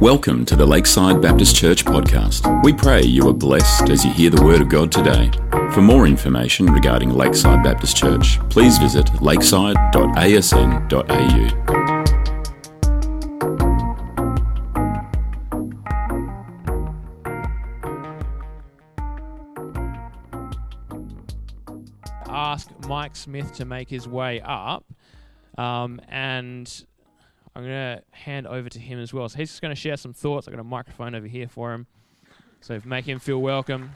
Welcome to the Lakeside Baptist Church podcast. We pray you are blessed as you hear the Word of God today. For more information regarding Lakeside Baptist Church, please visit lakeside.asn.au. ask Mike Smith to make his way up, um, and I'm going to hand over to him as well. So he's just going to share some thoughts. I've got a microphone over here for him, so make him feel welcome.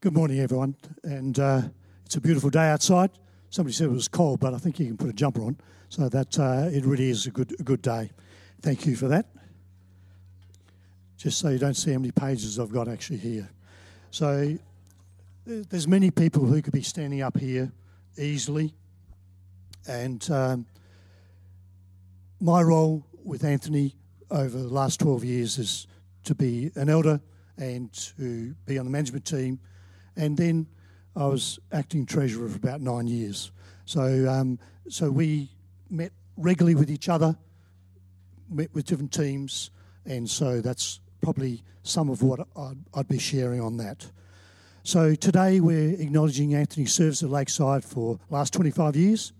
Good morning, everyone. And uh, it's a beautiful day outside. Somebody said it was cold, but I think you can put a jumper on. So that uh, it really is a good, a good day. Thank you for that. Just so you don't see how many pages I've got actually here. So there's many people who could be standing up here easily. And um, my role with Anthony over the last 12 years is to be an elder and to be on the management team. And then I was acting treasurer for about nine years. So, um, so we met regularly with each other, met with different teams, and so that's probably some of what I'd, I'd be sharing on that. So today we're acknowledging Anthony's service at Lakeside for last 25 years,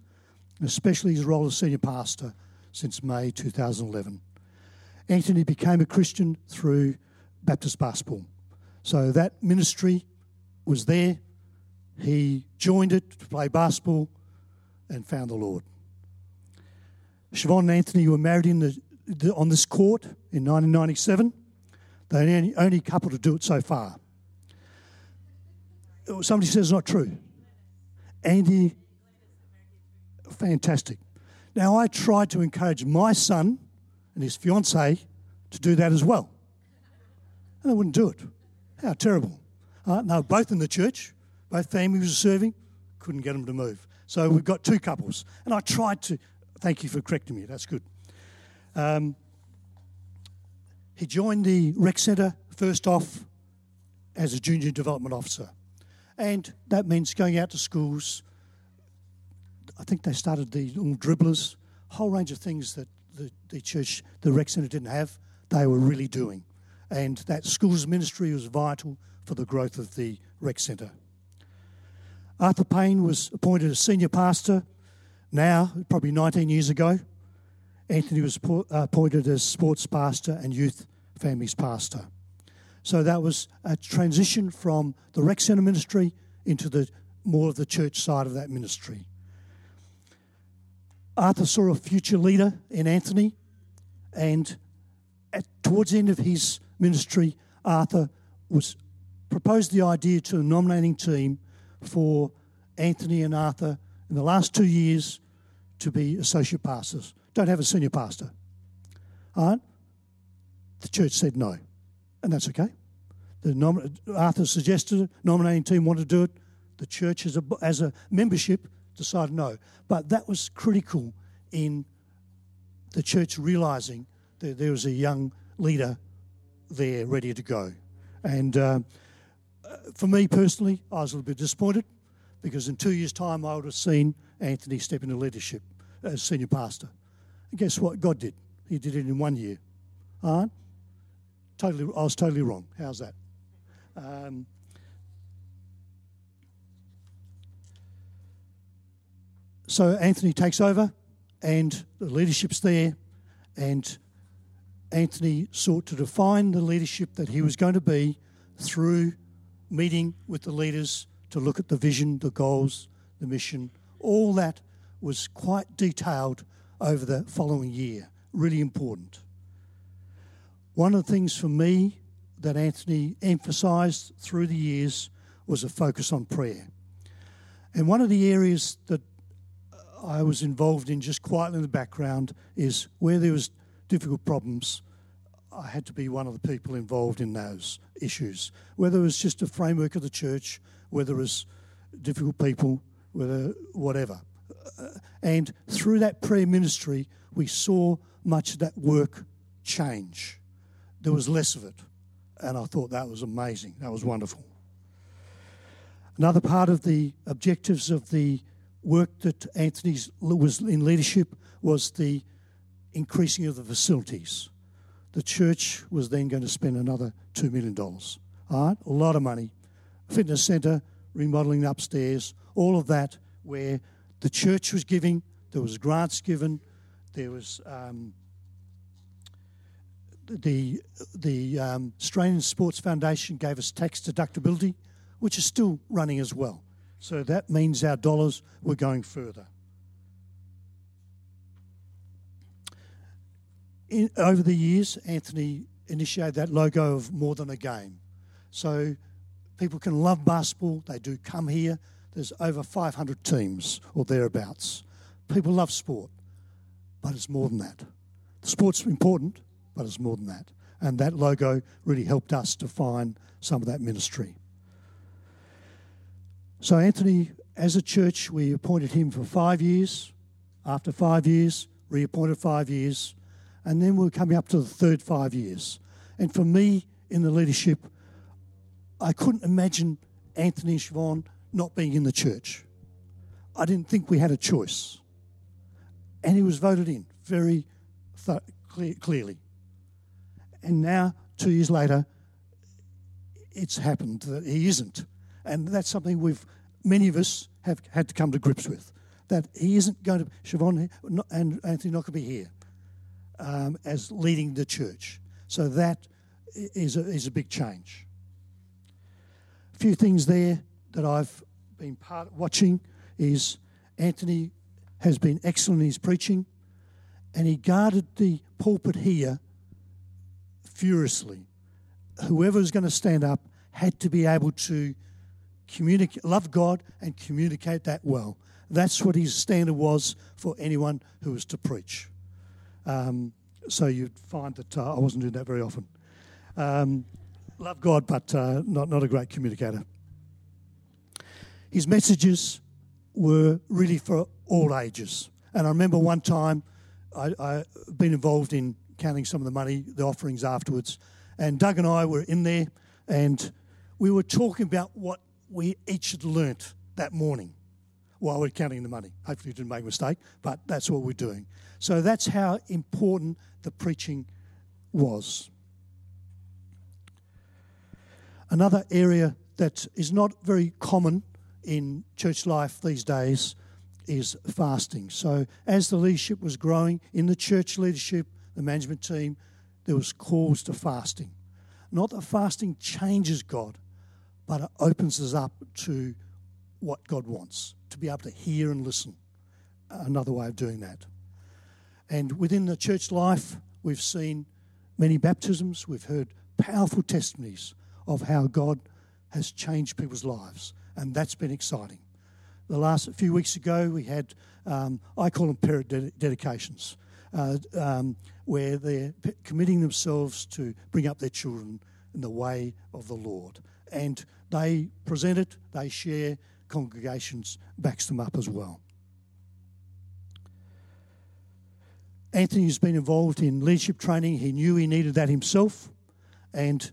especially his role as senior pastor since May 2011. Anthony became a Christian through Baptist basketball. So that ministry was there. He joined it to play basketball and found the Lord. Siobhan and Anthony were married in the, the, on this court in 1997. They're the only, only couple to do it so far. Somebody says it's not true. Andy, fantastic. Now, I tried to encourage my son and his fiancee to do that as well. And they wouldn't do it. How terrible. Uh, both in the church, both families were serving, couldn't get them to move. So we've got two couples. And I tried to, thank you for correcting me, that's good. Um, he joined the rec centre first off as a junior development officer. And that means going out to schools. I think they started the dribblers, a whole range of things that the, the church, the rec centre didn't have, they were really doing. And that schools ministry was vital for the growth of the rec centre. Arthur Payne was appointed as senior pastor now, probably 19 years ago. Anthony was uh, appointed as sports pastor and youth families pastor. So that was a transition from the rec centre ministry into the more of the church side of that ministry. Arthur saw a future leader in Anthony, and at, towards the end of his ministry, Arthur was proposed the idea to a nominating team for Anthony and Arthur in the last two years to be associate pastors. Don't have a senior pastor. All right? The church said no, and that's okay. The nom- Arthur suggested it, nominating team wanted to do it. The church, as a, as a membership, decided no. But that was critical in the church realizing that there was a young leader there ready to go. And uh, for me personally, I was a little bit disappointed because in two years' time, I would have seen Anthony step into leadership as senior pastor. And guess what? God did. He did it in one year. All right? Totally, I was totally wrong. How's that? Um, so Anthony takes over, and the leadership's there, and Anthony sought to define the leadership that he was going to be through meeting with the leaders to look at the vision, the goals, the mission. All that was quite detailed over the following year. Really important. One of the things for me that Anthony emphasised through the years was a focus on prayer. And one of the areas that I was involved in just quietly in the background is where there was difficult problems, I had to be one of the people involved in those issues. Whether it was just a framework of the church, whether it was difficult people, whether whatever. And through that prayer ministry, we saw much of that work change. There was less of it. And I thought that was amazing. That was wonderful. Another part of the objectives of the work that Anthony was in leadership was the increasing of the facilities. The church was then going to spend another $2 million. All right, a lot of money. Fitness centre, remodelling upstairs, all of that, where the church was giving, there was grants given, there was um, the the um, Australian Sports Foundation gave us tax deductibility, which is still running as well. So that means our dollars were going further. In, over the years, Anthony initiated that logo of more than a game. So people can love basketball, they do come here. There's over 500 teams or thereabouts. People love sport, but it's more than that. The sport's important, but it's more than that. And that logo really helped us define some of that ministry. So, Anthony, as a church, we appointed him for five years. After five years, reappointed five years. And then we we're coming up to the third five years. And for me, in the leadership, I couldn't imagine Anthony Siobhan not being in the church. I didn't think we had a choice. And he was voted in very th- clear, clearly. And now, two years later, it's happened that he isn't. And that's something we've, many of us have had to come to grips with. That he isn't going to, Siobhan and Anthony not going to be here um, as leading the church. So that is a, is a big change. A few things there that I've been part watching is Anthony has been excellent in his preaching, and he guarded the pulpit here furiously. Whoever was going to stand up had to be able to communicate, love God and communicate that well. That's what his standard was for anyone who was to preach. Um, so you'd find that uh, I wasn't doing that very often. Um, love God, but uh, not, not a great communicator. His messages were really for all ages. And I remember one time I, I been involved in counting some of the money, the offerings afterwards, and Doug and I were in there, and we were talking about what we each had learnt that morning while we're counting the money. Hopefully, you didn't make a mistake, but that's what we're doing. So that's how important the preaching was. Another area that is not very common in church life these days is fasting. So, as the leadership was growing in the church leadership, the management team, there was calls to fasting. Not that fasting changes God, but it opens us up to what God wants, to be able to hear and listen. Another way of doing that. And within the church life, we've seen many baptisms, we've heard powerful testimonies of how God has changed people's lives and that's been exciting. The last few weeks ago, we had, um, I call them parent ded- dedications, uh, um, where they're committing themselves to bring up their children in the way of the Lord. And they present it, they share, congregations backs them up as well. Anthony's been involved in leadership training. He knew he needed that himself. And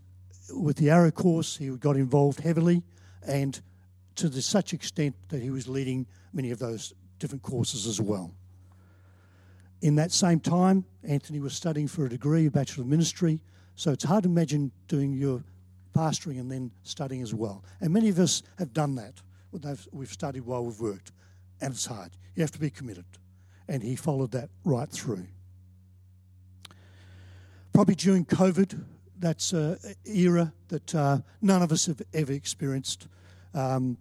with the Arrow course, he got involved heavily. And to the, such extent that he was leading many of those different courses as well. In that same time, Anthony was studying for a degree, a Bachelor of Ministry, so it's hard to imagine doing your pastoring and then studying as well. And many of us have done that. We've studied while we've worked, and it's hard. You have to be committed. And he followed that right through. Probably during COVID, that's an era that uh, none of us have ever experienced. Um,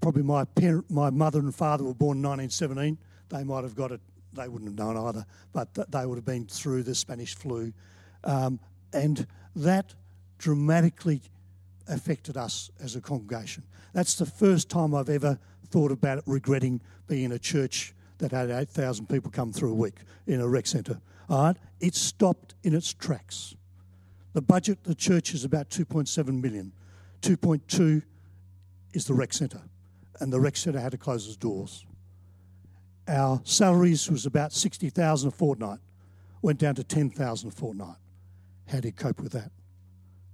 probably my parent, my mother and father were born in 1917. They might have got it. They wouldn't have known either, but they would have been through the Spanish flu, um, and that dramatically affected us as a congregation. That's the first time I've ever thought about it, regretting being in a church that had 8,000 people come through a week in a rec centre. All right, it stopped in its tracks. The budget of the church is about 2.7 million. 2.2 is the rec centre, and the rec centre had to close its doors. Our salaries was about 60,000 a fortnight, went down to 10,000 a fortnight. How do you cope with that?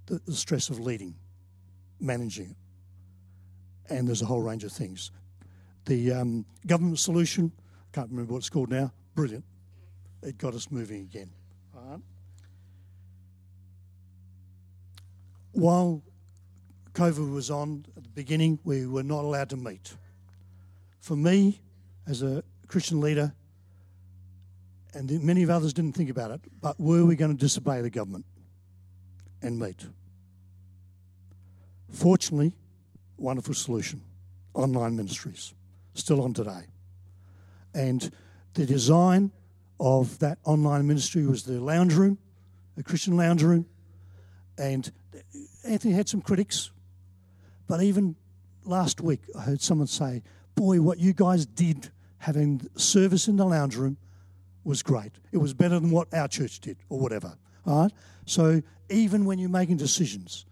The, the stress of leading, managing it. And there's a whole range of things. the um, government solution. I can't remember what it's called now. Brilliant. It got us moving again. Right. While COVID was on at the beginning, we were not allowed to meet. For me, as a Christian leader, and many of others didn't think about it, but were we going to disobey the government and meet? Fortunately, wonderful solution online ministries, still on today. And the design of that online ministry was the lounge room, a Christian lounge room. And Anthony had some critics, but even last week I heard someone say, Boy, what you guys did having service in the lounge room was great. It was better than what our church did, or whatever. All right? So even when you're making decisions,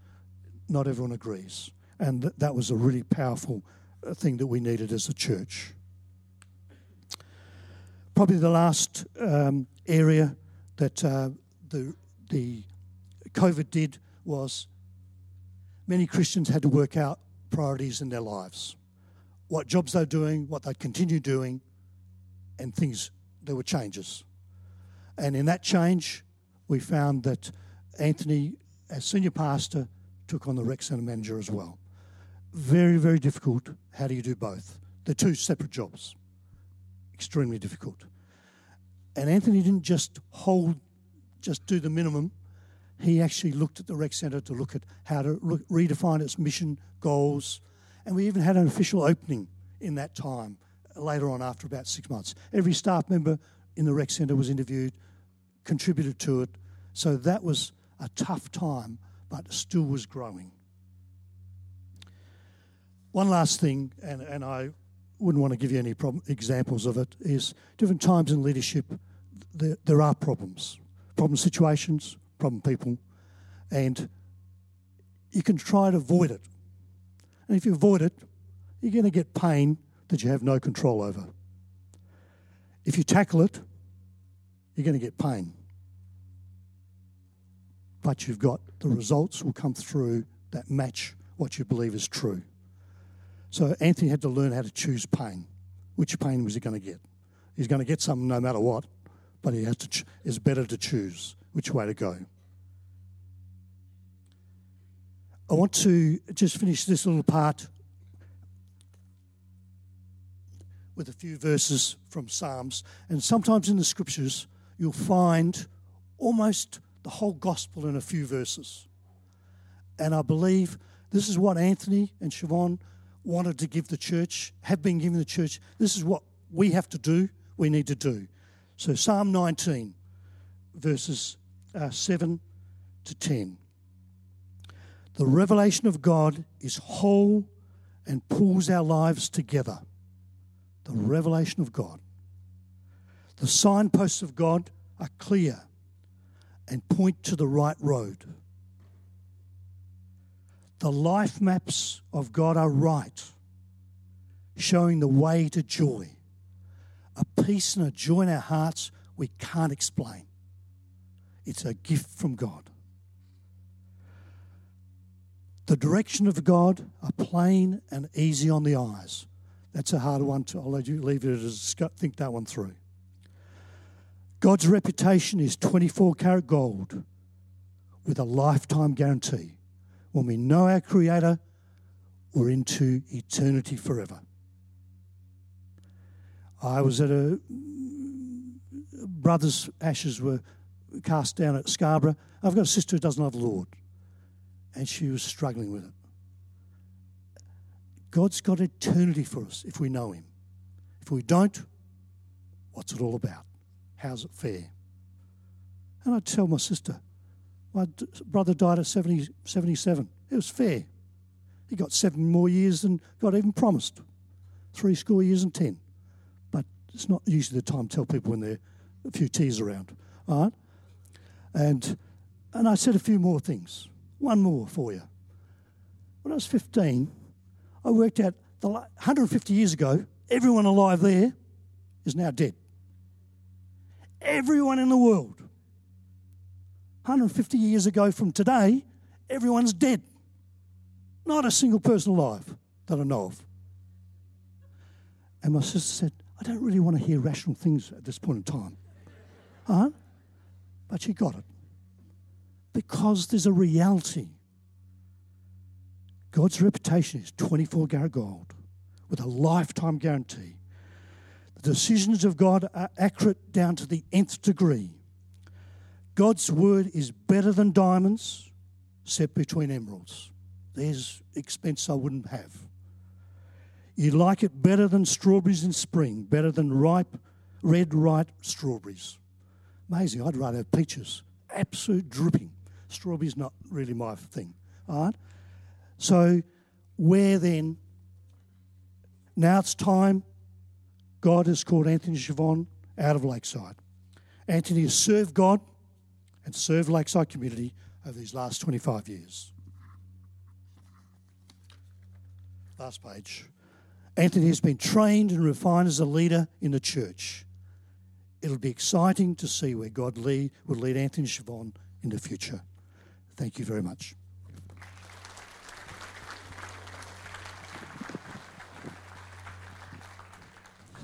not everyone agrees. And th- that was a really powerful uh, thing that we needed as a church. Probably the last um, area that uh, the, the COVID did was many Christians had to work out priorities in their lives what jobs they're doing, what they continue doing, and things. There were changes. And in that change, we found that Anthony, as senior pastor, took on the rec centre manager as well. Very, very difficult. How do you do both? They're two separate jobs. Extremely difficult. And Anthony didn't just hold, just do the minimum. He actually looked at the rec centre to look at how to look, redefine its mission, goals, and we even had an official opening in that time later on after about six months. Every staff member in the rec centre was interviewed, contributed to it. So that was a tough time, but still was growing. One last thing, and, and I wouldn't want to give you any problem, examples of it, is different times in leadership, there, there are problems, problem situations, problem people, and you can try to avoid it. And if you avoid it, you're going to get pain that you have no control over. If you tackle it, you're going to get pain. But you've got the mm. results will come through that match what you believe is true. So Anthony had to learn how to choose pain. Which pain was he going to get? He's going to get some no matter what, but he has to. Ch- it's better to choose which way to go. I want to just finish this little part with a few verses from Psalms. And sometimes in the scriptures, you'll find almost the whole gospel in a few verses. And I believe this is what Anthony and Siobhan wanted to give the church, have been giving the church. This is what we have to do, we need to do. So, Psalm 19, verses uh, 7 to 10. The revelation of God is whole and pulls our lives together. The revelation of God. The signposts of God are clear and point to the right road. The life maps of God are right, showing the way to joy. A peace and a joy in our hearts we can't explain. It's a gift from God. The direction of God are plain and easy on the eyes. That's a hard one to, I'll let you leave it as think that one through. God's reputation is 24 karat gold with a lifetime guarantee. When we know our Creator, we're into eternity forever. I was at a brother's ashes were cast down at Scarborough. I've got a sister who doesn't love the Lord and she was struggling with it. God's got eternity for us if we know Him. If we don't, what's it all about? How's it fair? And I tell my sister, my brother died at 70, 77. It was fair. He got seven more years than God even promised. Three score years and ten. But it's not usually the time to tell people when there are a few tears around. All right? And, and I said a few more things. One more for you. When I was 15, I worked out the 150 years ago, everyone alive there is now dead. Everyone in the world. 150 years ago from today, everyone's dead. Not a single person alive that I know of. And my sister said, I don't really want to hear rational things at this point in time. Huh? But she got it. Because there's a reality. God's reputation is 24 karat gold with a lifetime guarantee. The decisions of God are accurate down to the nth degree. God's word is better than diamonds set between emeralds. There's expense I wouldn't have. You like it better than strawberries in spring, better than ripe, red, ripe strawberries. Amazing. I'd rather have peaches. Absolute dripping. Strawberries not really my thing. All right? So, where then? Now it's time. God has called Anthony Siobhan out of Lakeside. Anthony has served God and served Lakeside community over these last 25 years. Last page. Anthony has been trained and refined as a leader in the church. It'll be exciting to see where God lead, will lead Anthony Siobhan in the future. Thank you very much.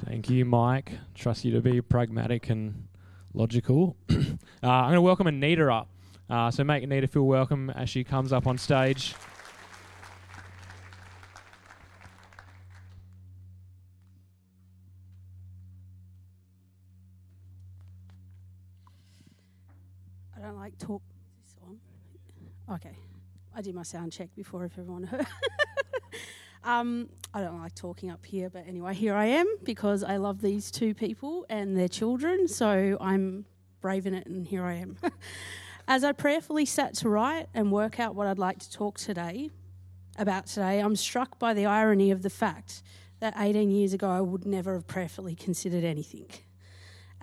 Thank you, Mike. Trust you to be pragmatic and logical. uh, I'm going to welcome Anita up. Uh, so make Anita feel welcome as she comes up on stage. I don't like talk. Okay. I did my sound check before if everyone heard. um, I don't like talking up here, but anyway, here I am because I love these two people and their children, so I'm brave in it, and here I am. As I prayerfully sat to write and work out what I'd like to talk today about today, I'm struck by the irony of the fact that 18 years ago I would never have prayerfully considered anything.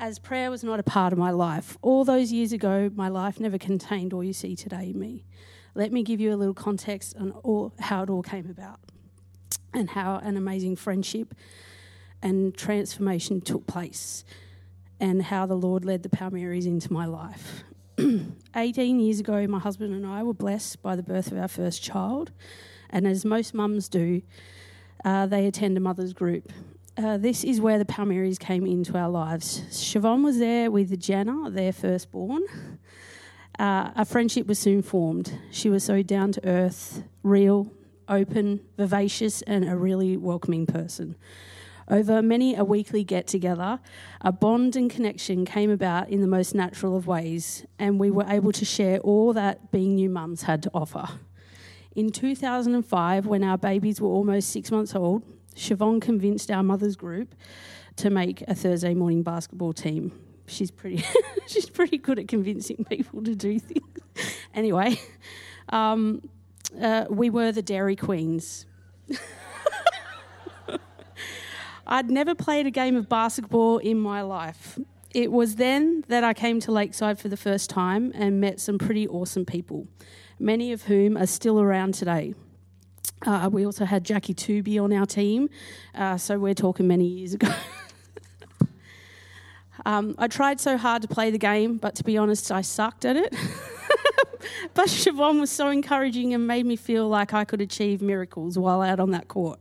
As prayer was not a part of my life, all those years ago, my life never contained all you see today in me. Let me give you a little context on all, how it all came about and how an amazing friendship and transformation took place and how the Lord led the Palmieris into my life. 18 years ago, my husband and I were blessed by the birth of our first child. And as most mums do, uh, they attend a mother's group. Uh, this is where the Palmieris came into our lives. Siobhan was there with Jana, their firstborn. Uh, a friendship was soon formed. She was so down to earth, real, open, vivacious, and a really welcoming person. Over many a weekly get together, a bond and connection came about in the most natural of ways, and we were able to share all that being new mums had to offer. In 2005, when our babies were almost six months old, Siobhan convinced our mother's group to make a Thursday morning basketball team. She's pretty, she's pretty good at convincing people to do things. anyway, um, uh, we were the Dairy Queens. I'd never played a game of basketball in my life. It was then that I came to Lakeside for the first time and met some pretty awesome people, many of whom are still around today. Uh, we also had Jackie Tooby on our team, uh, so we're talking many years ago. um, I tried so hard to play the game, but to be honest, I sucked at it. but Siobhan was so encouraging and made me feel like I could achieve miracles while out on that court.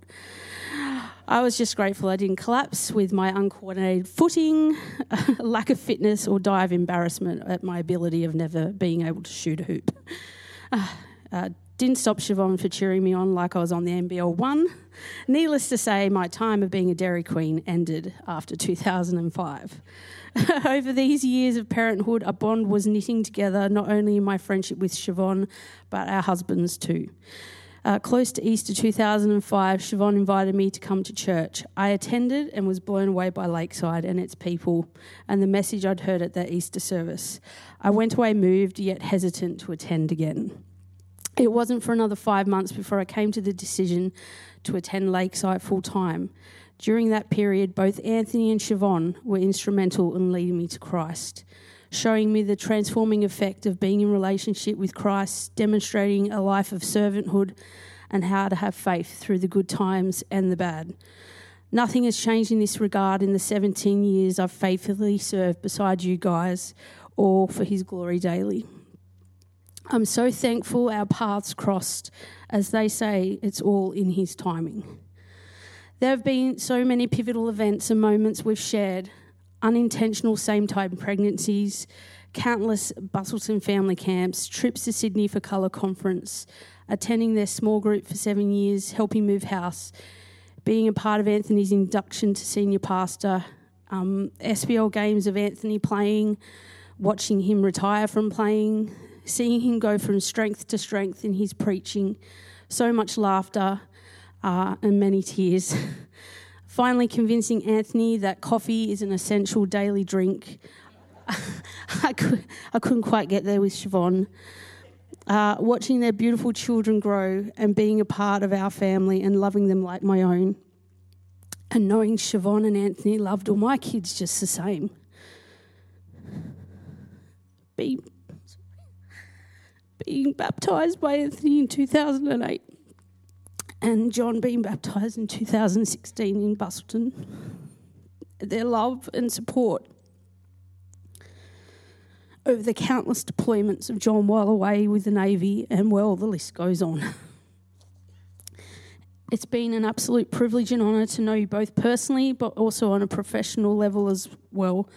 I was just grateful I didn't collapse with my uncoordinated footing, lack of fitness, or die of embarrassment at my ability of never being able to shoot a hoop. Uh, didn't stop Siobhan for cheering me on like I was on the NBL one. Needless to say, my time of being a Dairy Queen ended after 2005. Over these years of parenthood, a bond was knitting together not only in my friendship with Siobhan, but our husbands too. Uh, close to Easter 2005, Siobhan invited me to come to church. I attended and was blown away by Lakeside and its people and the message I'd heard at that Easter service. I went away moved yet hesitant to attend again. It wasn't for another five months before I came to the decision to attend Lakeside full time. During that period, both Anthony and Siobhan were instrumental in leading me to Christ showing me the transforming effect of being in relationship with Christ, demonstrating a life of servanthood and how to have faith through the good times and the bad. Nothing has changed in this regard in the 17 years I've faithfully served beside you guys, all for His glory daily. I'm so thankful our paths crossed. As they say, it's all in His timing. There have been so many pivotal events and moments we've shared unintentional same time pregnancies, countless Busselton family camps, trips to Sydney for colour conference, attending their small group for seven years, helping move house, being a part of Anthony's induction to senior pastor, um, SBL games of Anthony playing, watching him retire from playing, seeing him go from strength to strength in his preaching, so much laughter uh, and many tears. Finally, convincing Anthony that coffee is an essential daily drink. I, could, I couldn't quite get there with Siobhan. Uh, watching their beautiful children grow and being a part of our family and loving them like my own. And knowing Siobhan and Anthony loved all my kids just the same. Being, being baptised by Anthony in 2008 and John being baptised in 2016 in Busselton. Their love and support over the countless deployments of John while away with the Navy, and well, the list goes on. It's been an absolute privilege and honour to know you both personally, but also on a professional level as well.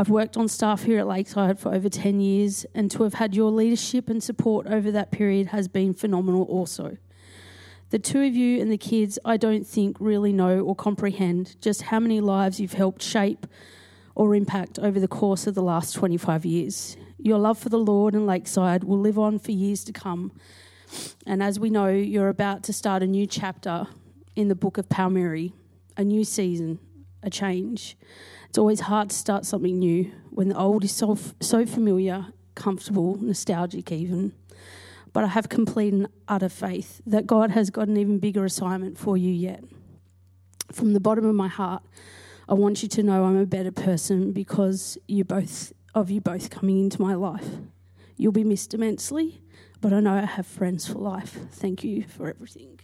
I've worked on staff here at Lakeside for over 10 years, and to have had your leadership and support over that period has been phenomenal also. The two of you and the kids, I don't think, really know or comprehend just how many lives you've helped shape or impact over the course of the last 25 years. Your love for the Lord and Lakeside will live on for years to come. And as we know, you're about to start a new chapter in the book of Palmieri, a new season, a change. It's always hard to start something new when the old is so, so familiar, comfortable, nostalgic, even but I have complete and utter faith that God has got an even bigger assignment for you yet. From the bottom of my heart, I want you to know I'm a better person because you both of you both coming into my life. You'll be missed immensely, but I know I have friends for life. Thank you for everything.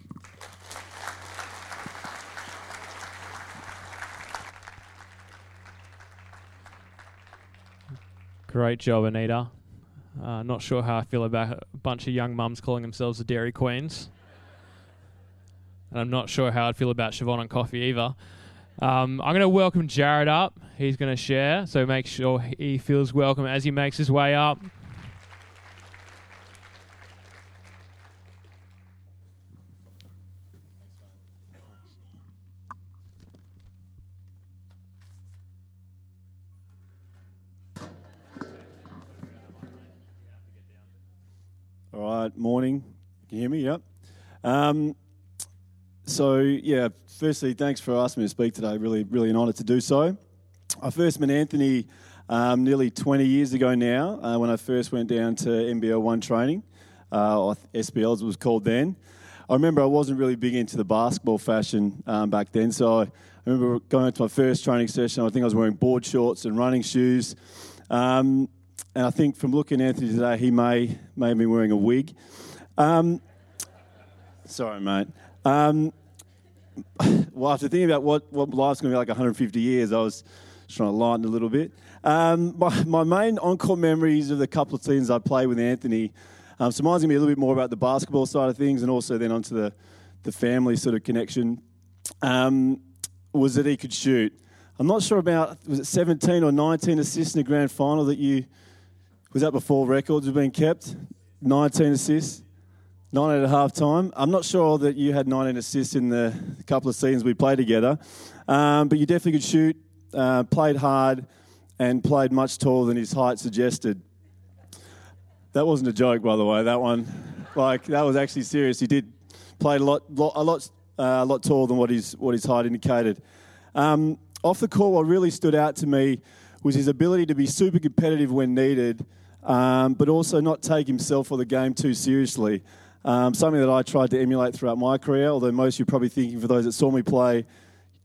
Great job, Anita. Uh, not sure how I feel about a bunch of young mums calling themselves the Dairy Queens. And I'm not sure how I'd feel about Siobhan and coffee either. Um, I'm going to welcome Jared up. He's going to share, so make sure he feels welcome as he makes his way up. Morning. Can you hear me? Yep. Um, so, yeah, firstly, thanks for asking me to speak today. Really, really an honour to do so. I first met Anthony um, nearly 20 years ago now uh, when I first went down to NBL 1 training, uh, or SBL as it was called then. I remember I wasn't really big into the basketball fashion um, back then, so I remember going to my first training session. I think I was wearing board shorts and running shoes. Um, and I think from looking at Anthony today, he may, may been wearing a wig. Um, sorry, mate. Um, well, after thinking about what, what life's going to be like 150 years, I was trying to lighten a little bit. Um, my, my main encore memories of the couple of scenes I played with Anthony um, so mine's going to be a little bit more about the basketball side of things and also then onto the, the family sort of connection, um, was that he could shoot. I'm not sure about, was it 17 or 19 assists in the grand final that you was that before records have been kept? 19 assists, 9 at half time. I'm not sure that you had 19 assists in the couple of seasons we played together, um, but you definitely could shoot, uh, played hard, and played much taller than his height suggested. That wasn't a joke, by the way. That one, like that was actually serious. He did play a lot, lot a lot, uh, a lot taller than what his what his height indicated. Um, off the court, what really stood out to me was his ability to be super competitive when needed um, but also not take himself or the game too seriously. Um, something that I tried to emulate throughout my career, although most of you are probably thinking for those that saw me play,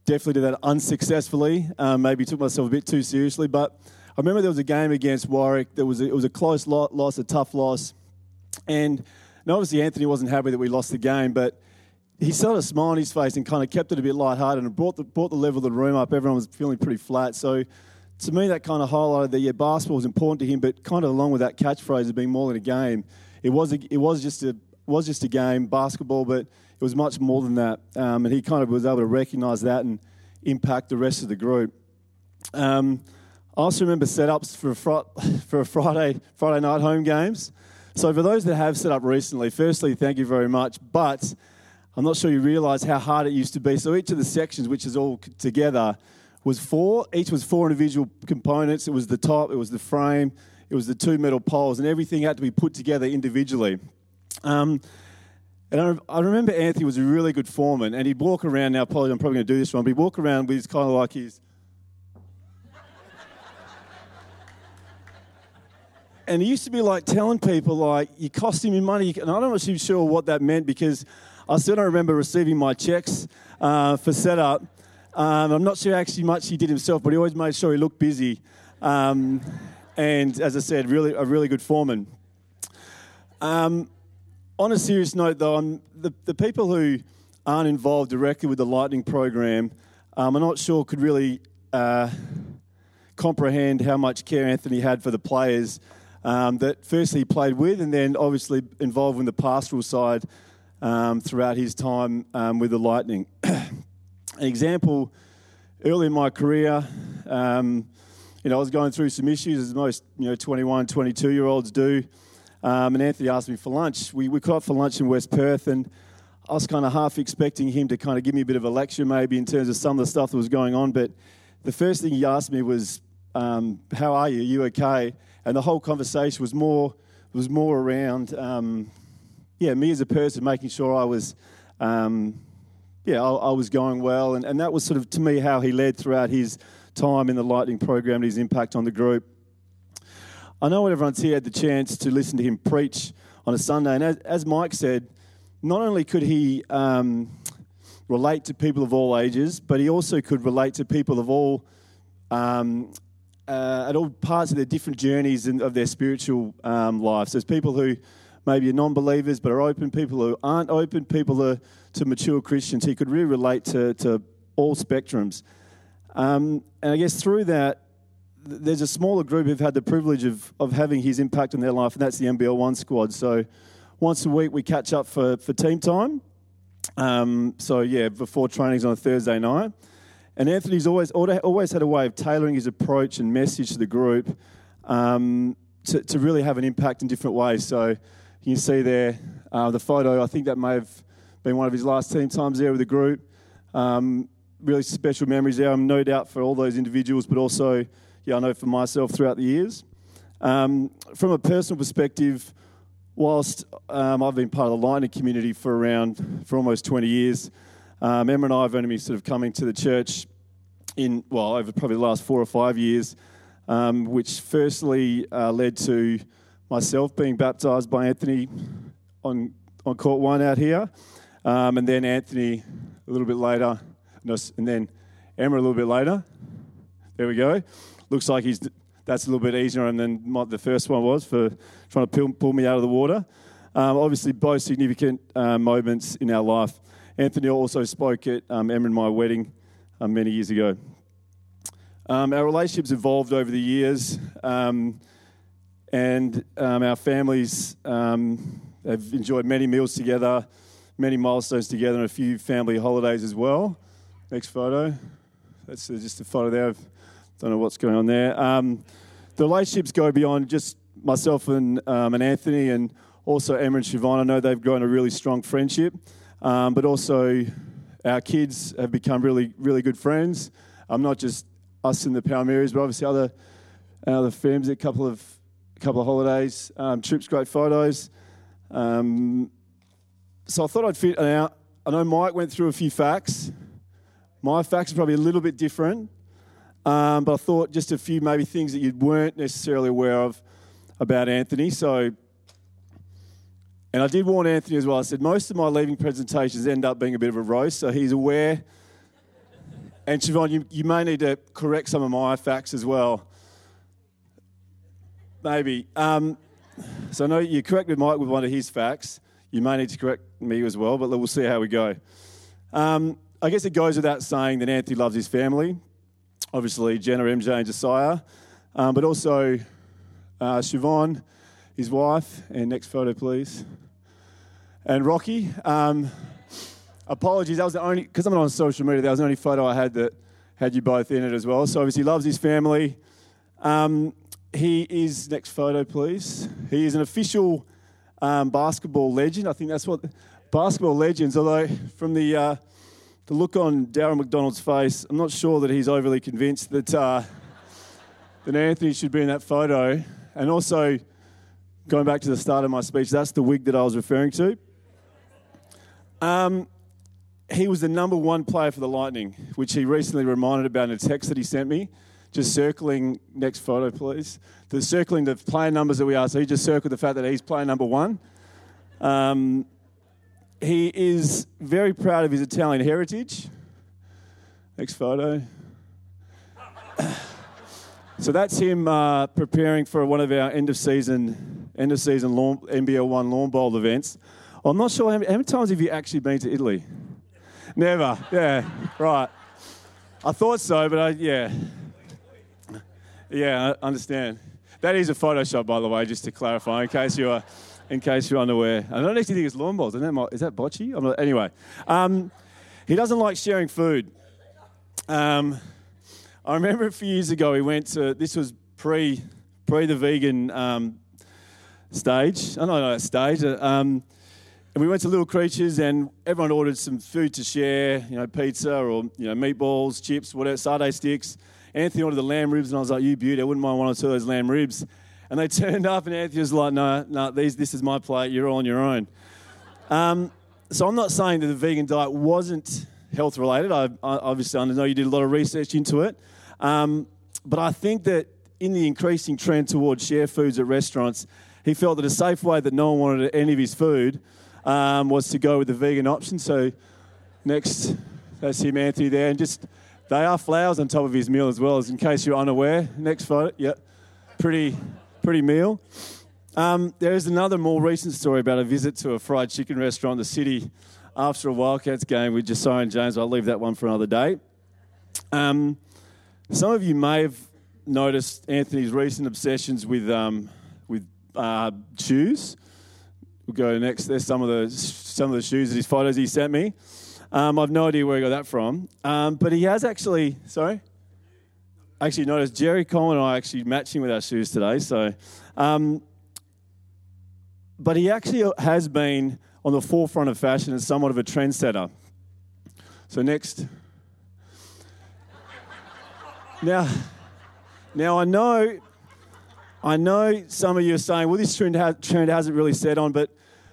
definitely did that unsuccessfully. Um, maybe took myself a bit too seriously. But I remember there was a game against Warwick that was a, it was a close loss, a tough loss, and, and obviously Anthony wasn't happy that we lost the game, but he still had a smile on his face and kind of kept it a bit lighthearted and brought the, brought the level of the room up. Everyone was feeling pretty flat. So to me, that kind of highlighted that yeah, basketball was important to him, but kind of along with that catchphrase of being more than a game, it was a, it was just a was just a game, basketball, but it was much more than that. Um, and he kind of was able to recognise that and impact the rest of the group. Um, I also remember setups for a, for a Friday Friday night home games. So for those that have set up recently, firstly, thank you very much. But I'm not sure you realise how hard it used to be. So each of the sections, which is all together, was four. Each was four individual components. It was the top, it was the frame, it was the two metal poles, and everything had to be put together individually. Um, and I, I, remember Anthony was a really good foreman, and he'd walk around. Now, probably I'm probably going to do this wrong, but he'd walk around with his kind of like his. and he used to be like telling people like, "You cost him your money," and I'm not seem sure what that meant because I still don't remember receiving my checks uh, for setup. Um, I'm not sure actually much he did himself, but he always made sure he looked busy. Um, and as I said, really a really good foreman. Um, on a serious note, though, I'm, the, the people who aren't involved directly with the Lightning program, um, I'm not sure could really uh, comprehend how much care Anthony had for the players um, that firstly he played with, and then obviously involved in the pastoral side um, throughout his time with the Lightning. An example, early in my career, um, you know, I was going through some issues as most, you know, 21, 22 year olds do. Um, and Anthony asked me for lunch. We, we caught for lunch in West Perth, and I was kind of half expecting him to kind of give me a bit of a lecture, maybe in terms of some of the stuff that was going on. But the first thing he asked me was, um, "How are you? Are you okay?" And the whole conversation was more was more around, um, yeah, me as a person, making sure I was, um, yeah, I, I was going well, and, and that was sort of to me how he led throughout his time in the Lightning program and his impact on the group. I know when everyone's here had the chance to listen to him preach on a Sunday, and as, as Mike said, not only could he um, relate to people of all ages, but he also could relate to people of all um, uh, at all parts of their different journeys and of their spiritual um, lives. There's people who maybe are non-believers but are open, people who aren't open, people are to mature Christians. He could really relate to, to all spectrums. Um, and I guess through that, there's a smaller group who've had the privilege of, of having his impact on their life, and that's the NBL1 squad. So once a week we catch up for, for team time. Um, so yeah, before trainings on a Thursday night. And Anthony's always always had a way of tailoring his approach and message to the group um, to, to really have an impact in different ways. So you can see there uh, the photo. I think that may have been one of his last team times there with the group. Um, really special memories there. I'm no doubt for all those individuals, but also, yeah, I know for myself throughout the years. Um, from a personal perspective, whilst um, I've been part of the Lightning community for around for almost 20 years, um, Emma and I have only been sort of coming to the church in well over probably the last four or five years, um, which firstly uh, led to myself being baptised by Anthony on on court one out here, um, and then Anthony a little bit later and then Emma a little bit later. There we go. Looks like he's that's a little bit easier than the first one was for trying to pull, pull me out of the water. Um, obviously, both significant uh, moments in our life. Anthony also spoke at um, Emma and my wedding um, many years ago. Um, our relationships evolved over the years, um, and um, our families um, have enjoyed many meals together, many milestones together, and a few family holidays as well. Next photo. That's just a photo there. I don't know what's going on there. Um, the relationships go beyond just myself and, um, and Anthony and also Emma and Siobhan. I know they've grown a really strong friendship, um, but also our kids have become really, really good friends. Um, not just us in the Palmieris, but obviously other other families. A couple of couple of holidays, um, trips, great photos. Um, so I thought I'd fit an out. I know Mike went through a few facts. My facts are probably a little bit different, um, but I thought just a few maybe things that you weren't necessarily aware of about Anthony. So, and I did warn Anthony as well. I said most of my leaving presentations end up being a bit of a roast, so he's aware. And Siobhan, you, you may need to correct some of my facts as well. Maybe. Um, so I know you corrected Mike with one of his facts. You may need to correct me as well, but we'll see how we go. Um, I guess it goes without saying that Anthony loves his family. Obviously, Jenna, MJ, and Josiah, um, but also uh, Siobhan, his wife, and next photo, please. And Rocky. Um, apologies. That was the only because I'm not on social media. That was the only photo I had that had you both in it as well. So obviously, he loves his family. Um, he is next photo, please. He is an official um, basketball legend. I think that's what basketball legends. Although from the uh, the look on Darren McDonald's face, I'm not sure that he's overly convinced that uh, that Anthony should be in that photo. And also, going back to the start of my speech, that's the wig that I was referring to. Um, he was the number one player for the Lightning, which he recently reminded about in a text that he sent me. Just circling, next photo, please. The circling the player numbers that we are. So he just circled the fact that he's player number one. Um, he is very proud of his Italian heritage. Next photo. so that's him uh, preparing for one of our end of season, end of season lawn, NBL One Lawn Bowl events. I'm not sure how many, how many times have you actually been to Italy? Never. Yeah, right. I thought so, but I, yeah. Yeah, I understand. That is a Photoshop, by the way, just to clarify, in case you are, in case you're unaware. I don't actually think it's lawn bowls. Is that, is that bocce? I'm not, anyway, um, he doesn't like sharing food. Um, I remember a few years ago, we went to, this was pre, pre the vegan um, stage. I don't know that stage. Uh, um, and we went to Little Creatures, and everyone ordered some food to share, you know, pizza or you know, meatballs, chips, whatever, sardine sticks. Anthony ordered the lamb ribs, and I was like, "You beauty, I wouldn't mind one or two of those lamb ribs." And they turned up, and Anthony was like, "No, no, these, this is my plate. You're all on your own." Um, so I'm not saying that the vegan diet wasn't health related. I, I obviously I know you did a lot of research into it, um, but I think that in the increasing trend towards share foods at restaurants, he felt that a safe way that no one wanted any of his food um, was to go with the vegan option. So next, that's him, Anthony, there. And just, they are flowers on top of his meal as well, as in case you're unaware. Next photo, yep. Pretty, pretty meal. Um, there is another more recent story about a visit to a fried chicken restaurant in the city after a Wildcats game with Josiah and James. I'll leave that one for another day. Um, some of you may have noticed Anthony's recent obsessions with, um, with uh, shoes. We'll go next. There's some of the some of the shoes that his photos he sent me. Um, I've no idea where he got that from, um, but he has actually. Sorry. Actually, noticed Jerry Coleman and I actually matching with our shoes today. So, um, but he actually has been on the forefront of fashion and somewhat of a trendsetter. So next. Now, now I know I know some of you are saying, well, this trend, ha- trend hasn't really set on, but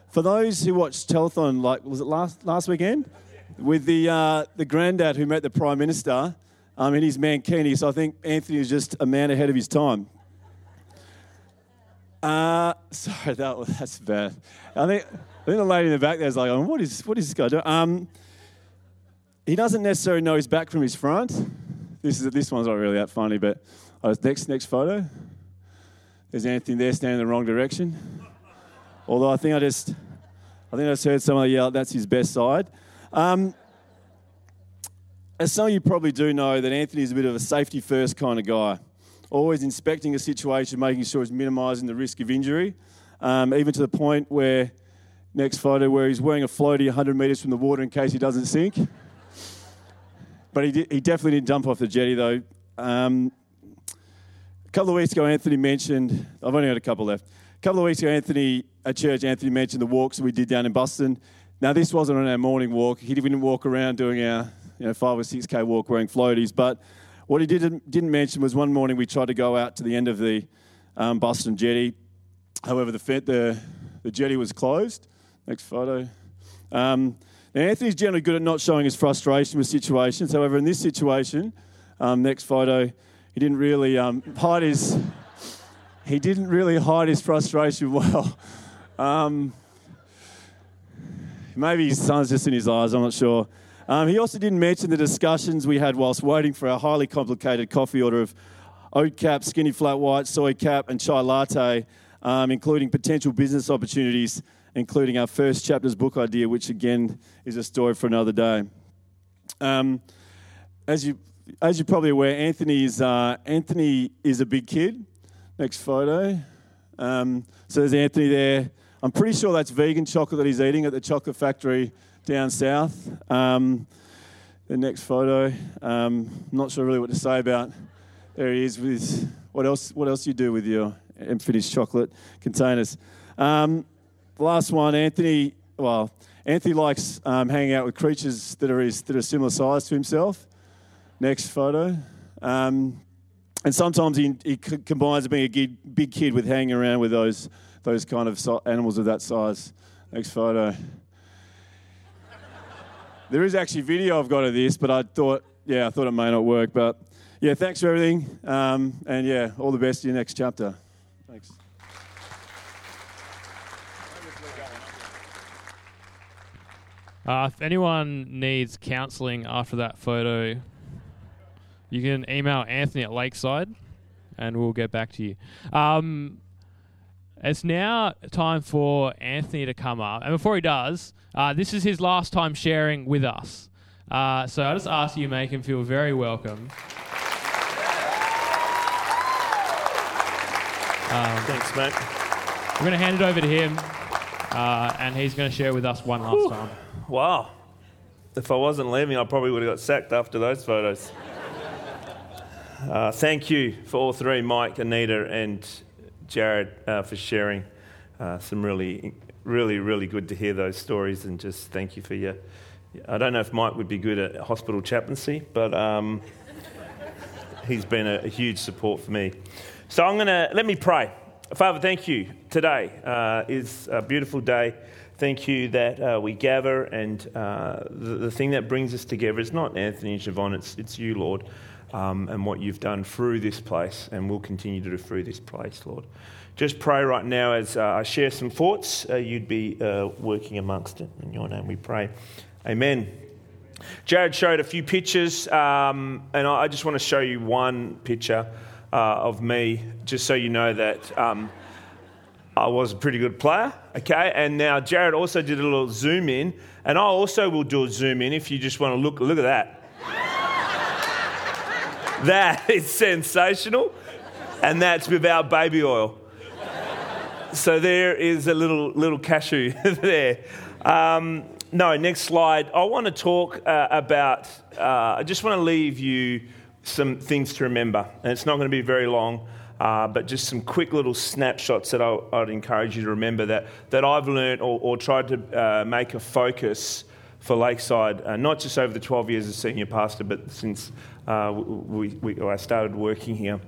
for those who watched Telethon, like, was it last, last weekend? With the, uh, the granddad who met the Prime Minister um, in his mankini, so I think Anthony is just a man ahead of his time. Uh, sorry, that was, that's bad. I think, I think the lady in the back there is like, oh, what, is, what is this guy doing? Um, he doesn't necessarily know his back from his front. This, is, this one's not really that funny, but uh, next, next photo. There's Anthony there standing in the wrong direction. Although I think I just, I think I just heard someone yell, that's his best side. Um, as some of you probably do know, that Anthony is a bit of a safety first kind of guy. Always inspecting a situation, making sure he's minimising the risk of injury, um, even to the point where, next photo, where he's wearing a floaty 100 metres from the water in case he doesn't sink. But he, did, he definitely didn't jump off the jetty though. Um, a couple of weeks ago, Anthony mentioned, I've only got a couple left. A couple of weeks ago, Anthony, at church, Anthony mentioned the walks we did down in Boston. Now, this wasn't on our morning walk. He didn't walk around doing our you know, five or 6K walk wearing floaties. But what he didn't, didn't mention was one morning we tried to go out to the end of the um, Boston jetty. However, the, the, the jetty was closed. Next photo. Um, now, Anthony's generally good at not showing his frustration with situations. However, in this situation, um, next photo, he didn't really um, hide his he didn't really hide his frustration well. Maybe his sun's just in his eyes. I'm not sure. Um, he also didn't mention the discussions we had whilst waiting for our highly complicated coffee order of oat cap, skinny flat white, soy cap, and chai latte, um, including potential business opportunities, including our first chapter's book idea, which again is a story for another day. Um, as you as you're probably aware, Anthony is, uh, Anthony is a big kid. Next photo. Um, so there's Anthony there. I'm pretty sure that's vegan chocolate that he's eating at the chocolate factory down south. Um, the next photo, um, not sure really what to say about. There he is with what else? What else you do with your unfinished chocolate containers? Um, last one, Anthony. Well, Anthony likes um, hanging out with creatures that are his, that are similar size to himself. Next photo. Um, and sometimes he, he combines being a big kid with hanging around with those, those kind of animals of that size. Next photo. there is actually video I've got of this, but I thought, yeah, I thought it may not work. But yeah, thanks for everything. Um, and yeah, all the best in your next chapter. Thanks. Uh, if anyone needs counselling after that photo, you can email Anthony at Lakeside, and we'll get back to you. Um, it's now time for Anthony to come up, and before he does, uh, this is his last time sharing with us. Uh, so I just ask you, make him feel very welcome. Um, Thanks, mate. we're going to hand it over to him, uh, and he's going to share with us one last time. Wow. If I wasn't leaving, I probably would have got sacked after those photos. Uh, thank you for all three, Mike, Anita, and Jared, uh, for sharing. Uh, some really, really, really good to hear those stories, and just thank you for your. I don't know if Mike would be good at hospital chaplaincy, but um, he's been a, a huge support for me. So I'm going to let me pray. Father, thank you. Today uh, is a beautiful day. Thank you that uh, we gather, and uh, the, the thing that brings us together is not Anthony and Siobhan, it's, it's you, Lord, um, and what you've done through this place, and will continue to do through this place, Lord. Just pray right now as uh, I share some thoughts, uh, you'd be uh, working amongst it. In your name we pray. Amen. Jared showed a few pictures, um, and I I just want to show you one picture uh, of me, just so you know that um, I was a pretty good player. Okay, and now Jared also did a little zoom in, and I also will do a zoom in if you just want to look. Look at that. That is sensational, and that's without baby oil. So there is a little little cashew there. Um, no, next slide. I want to talk uh, about. Uh, I just want to leave you some things to remember, and it's not going to be very long. Uh, but just some quick little snapshots that I, I'd encourage you to remember that, that I've learned or, or tried to uh, make a focus for Lakeside, uh, not just over the 12 years as senior pastor, but since uh, we, we, I started working here.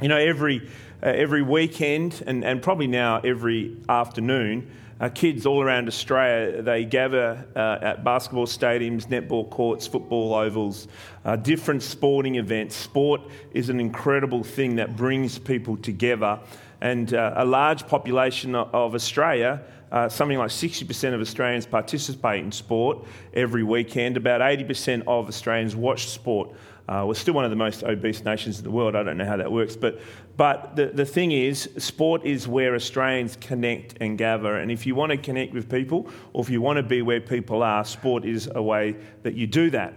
You know, every, uh, every weekend and, and probably now every afternoon, uh, kids all around Australia, they gather uh, at basketball stadiums, netball courts, football ovals, uh, different sporting events. Sport is an incredible thing that brings people together. And uh, a large population of, Australia, uh, something like 60% of Australians participate in sport every weekend. About 80% of Australians watch sport. Uh, we're still one of the most obese nations in the world. I don't know how that works. But, but the, the thing is, sport is where Australians connect and gather. And if you want to connect with people, or if you want to be where people are, sport is a way that you do that.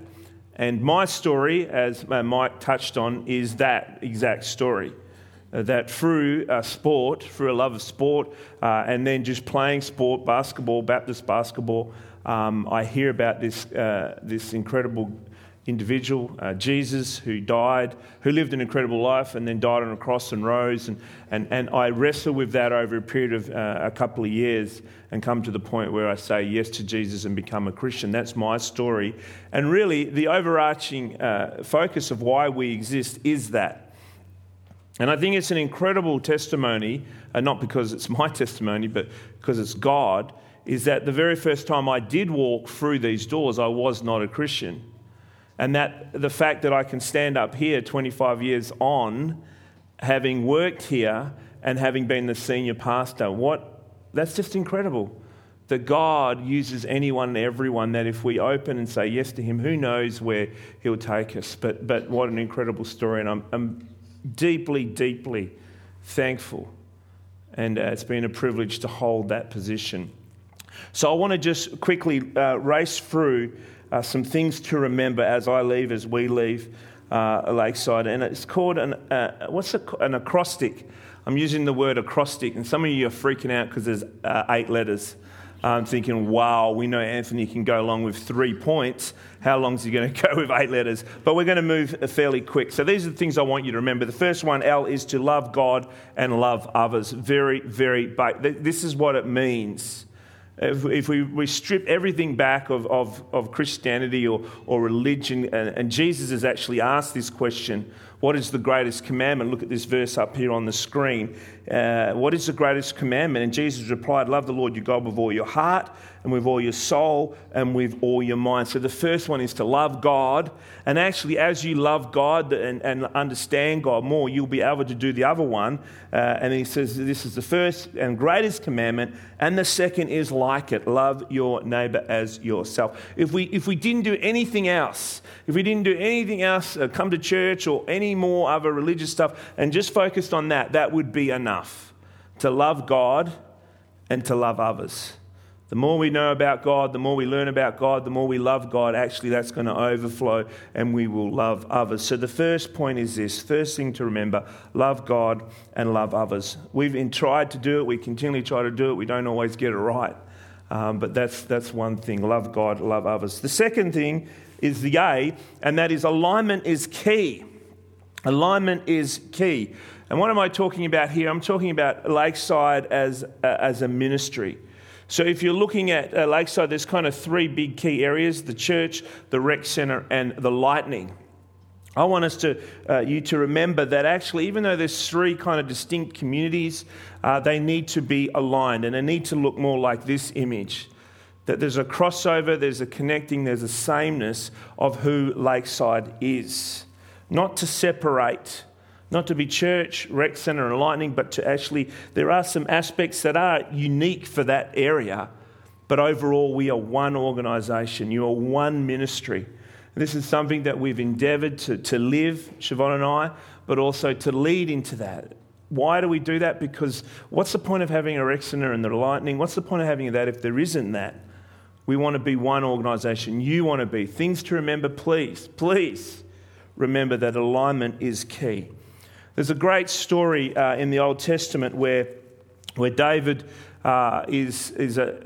And my story, as uh, Mike touched on, is that exact story. Uh, that through uh, sport, through a love of sport, uh, and then just playing sport, basketball, Baptist basketball, um, I hear about this, uh, this incredible individual, uh, Jesus, who died, who lived an incredible life and then died on a cross and rose. And, and, and I wrestle with that over a period of uh, a couple of years and come to the point where I say yes to Jesus and become a Christian. That's my story. And really, the overarching uh, focus of why we exist is that. And I think it's an incredible testimony, uh, not because it's my testimony, but because it's God, is that the very first time I did walk through these doors, I was not a Christian. And that the fact that I can stand up here 25 years on, having worked here and having been the senior pastor, what that's just incredible. That God uses anyone and everyone, that if we open and say yes to Him, who knows where He'll take us. But, but what an incredible story. And I'm, I'm deeply, deeply thankful. And uh, it's been a privilege to hold that position. So I want to just quickly uh, race through uh, some things to remember as I leave, as we leave uh, Lakeside. And it's called an, uh, what's a, an acrostic? I'm using the word acrostic, and some of you are freaking out because there's uh, eight letters. I'm thinking, wow, we know Anthony can go along with three points. How long is he going to go with eight letters? But we're going to move fairly quick. So these are the things I want you to remember. The first one, L, is to love God and love others. Very, very, this is what it means. If, if we, we strip everything back of, of, of Christianity or, or religion, and, and Jesus has actually asked this question what is the greatest commandment? Look at this verse up here on the screen. Uh, what is the greatest commandment? And Jesus replied, Love the Lord your God with all your heart and with all your soul and with all your mind. So the first one is to love God. And actually, as you love God and, and understand God more, you'll be able to do the other one. Uh, and he says, This is the first and greatest commandment. And the second is like it love your neighbor as yourself. If we, if we didn't do anything else, if we didn't do anything else, uh, come to church or any more other religious stuff, and just focused on that, that would be enough to love God and to love others. The more we know about God, the more we learn about God, the more we love God, actually, that's going to overflow and we will love others. So, the first point is this first thing to remember love God and love others. We've tried to do it, we continually try to do it, we don't always get it right. Um, but that's, that's one thing love God, love others. The second thing is the A, and that is alignment is key. Alignment is key. And what am I talking about here? I'm talking about Lakeside as, as a ministry. So, if you're looking at uh, Lakeside, there's kind of three big key areas the church, the rec centre, and the lightning. I want us to, uh, you to remember that actually, even though there's three kind of distinct communities, uh, they need to be aligned and they need to look more like this image. That there's a crossover, there's a connecting, there's a sameness of who Lakeside is. Not to separate, not to be church, rec centre, and lightning, but to actually, there are some aspects that are unique for that area. But overall, we are one organisation, you are one ministry. This is something that we've endeavoured to, to live, Siobhan and I, but also to lead into that. Why do we do that? Because what's the point of having a rec centre and the lightning? What's the point of having that if there isn't that? We want to be one organisation. You want to be. Things to remember, please, please remember that alignment is key. There's a great story uh, in the Old Testament where, where David uh, is, is a,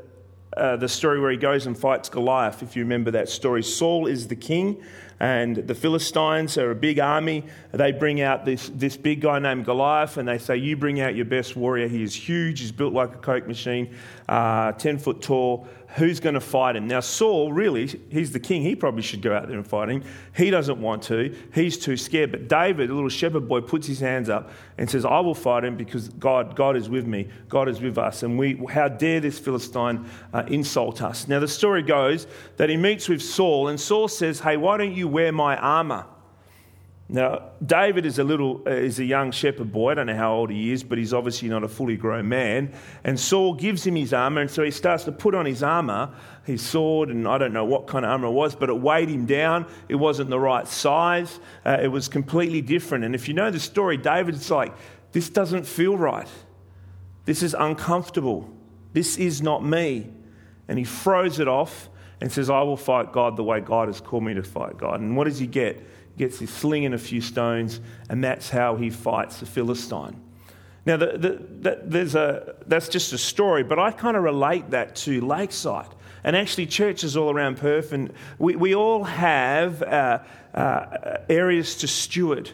uh, the story where he goes and fights Goliath, if you remember that story. Saul is the king, and the Philistines are a big army. They bring out this, this big guy named Goliath, and they say, You bring out your best warrior. He is huge, he's built like a Coke machine, uh, 10 foot tall who's going to fight him? Now, Saul, really, he's the king. He probably should go out there and fight him. He doesn't want to. He's too scared. But David, a little shepherd boy, puts his hands up and says, I will fight him because God, God is with me. God is with us. And we, how dare this Philistine uh, insult us? Now, the story goes that he meets with Saul, and Saul says, Hey, why don't you wear my armor? Now, David is a little uh, is a young shepherd boy. I don't know how old he is, but he's obviously not a fully grown man. And Saul gives him his armor, and so he starts to put on his armor, his sword, and I don't know what kind of armor it was, but it weighed him down. It wasn't the right size. Uh, it was completely different. And if you know the story, David's like, "This doesn't feel right. This is uncomfortable. This is not me." And he throws it off and says, "I will fight God the way God has called me to fight God." And what does he get? Gets his sling and a few stones, and that's how he fights the Philistine. Now, the, the, the, a, that's just a story, but I kind of relate that to Lakeside. And actually, churches all around Perth, and we, we all have uh, uh, areas to steward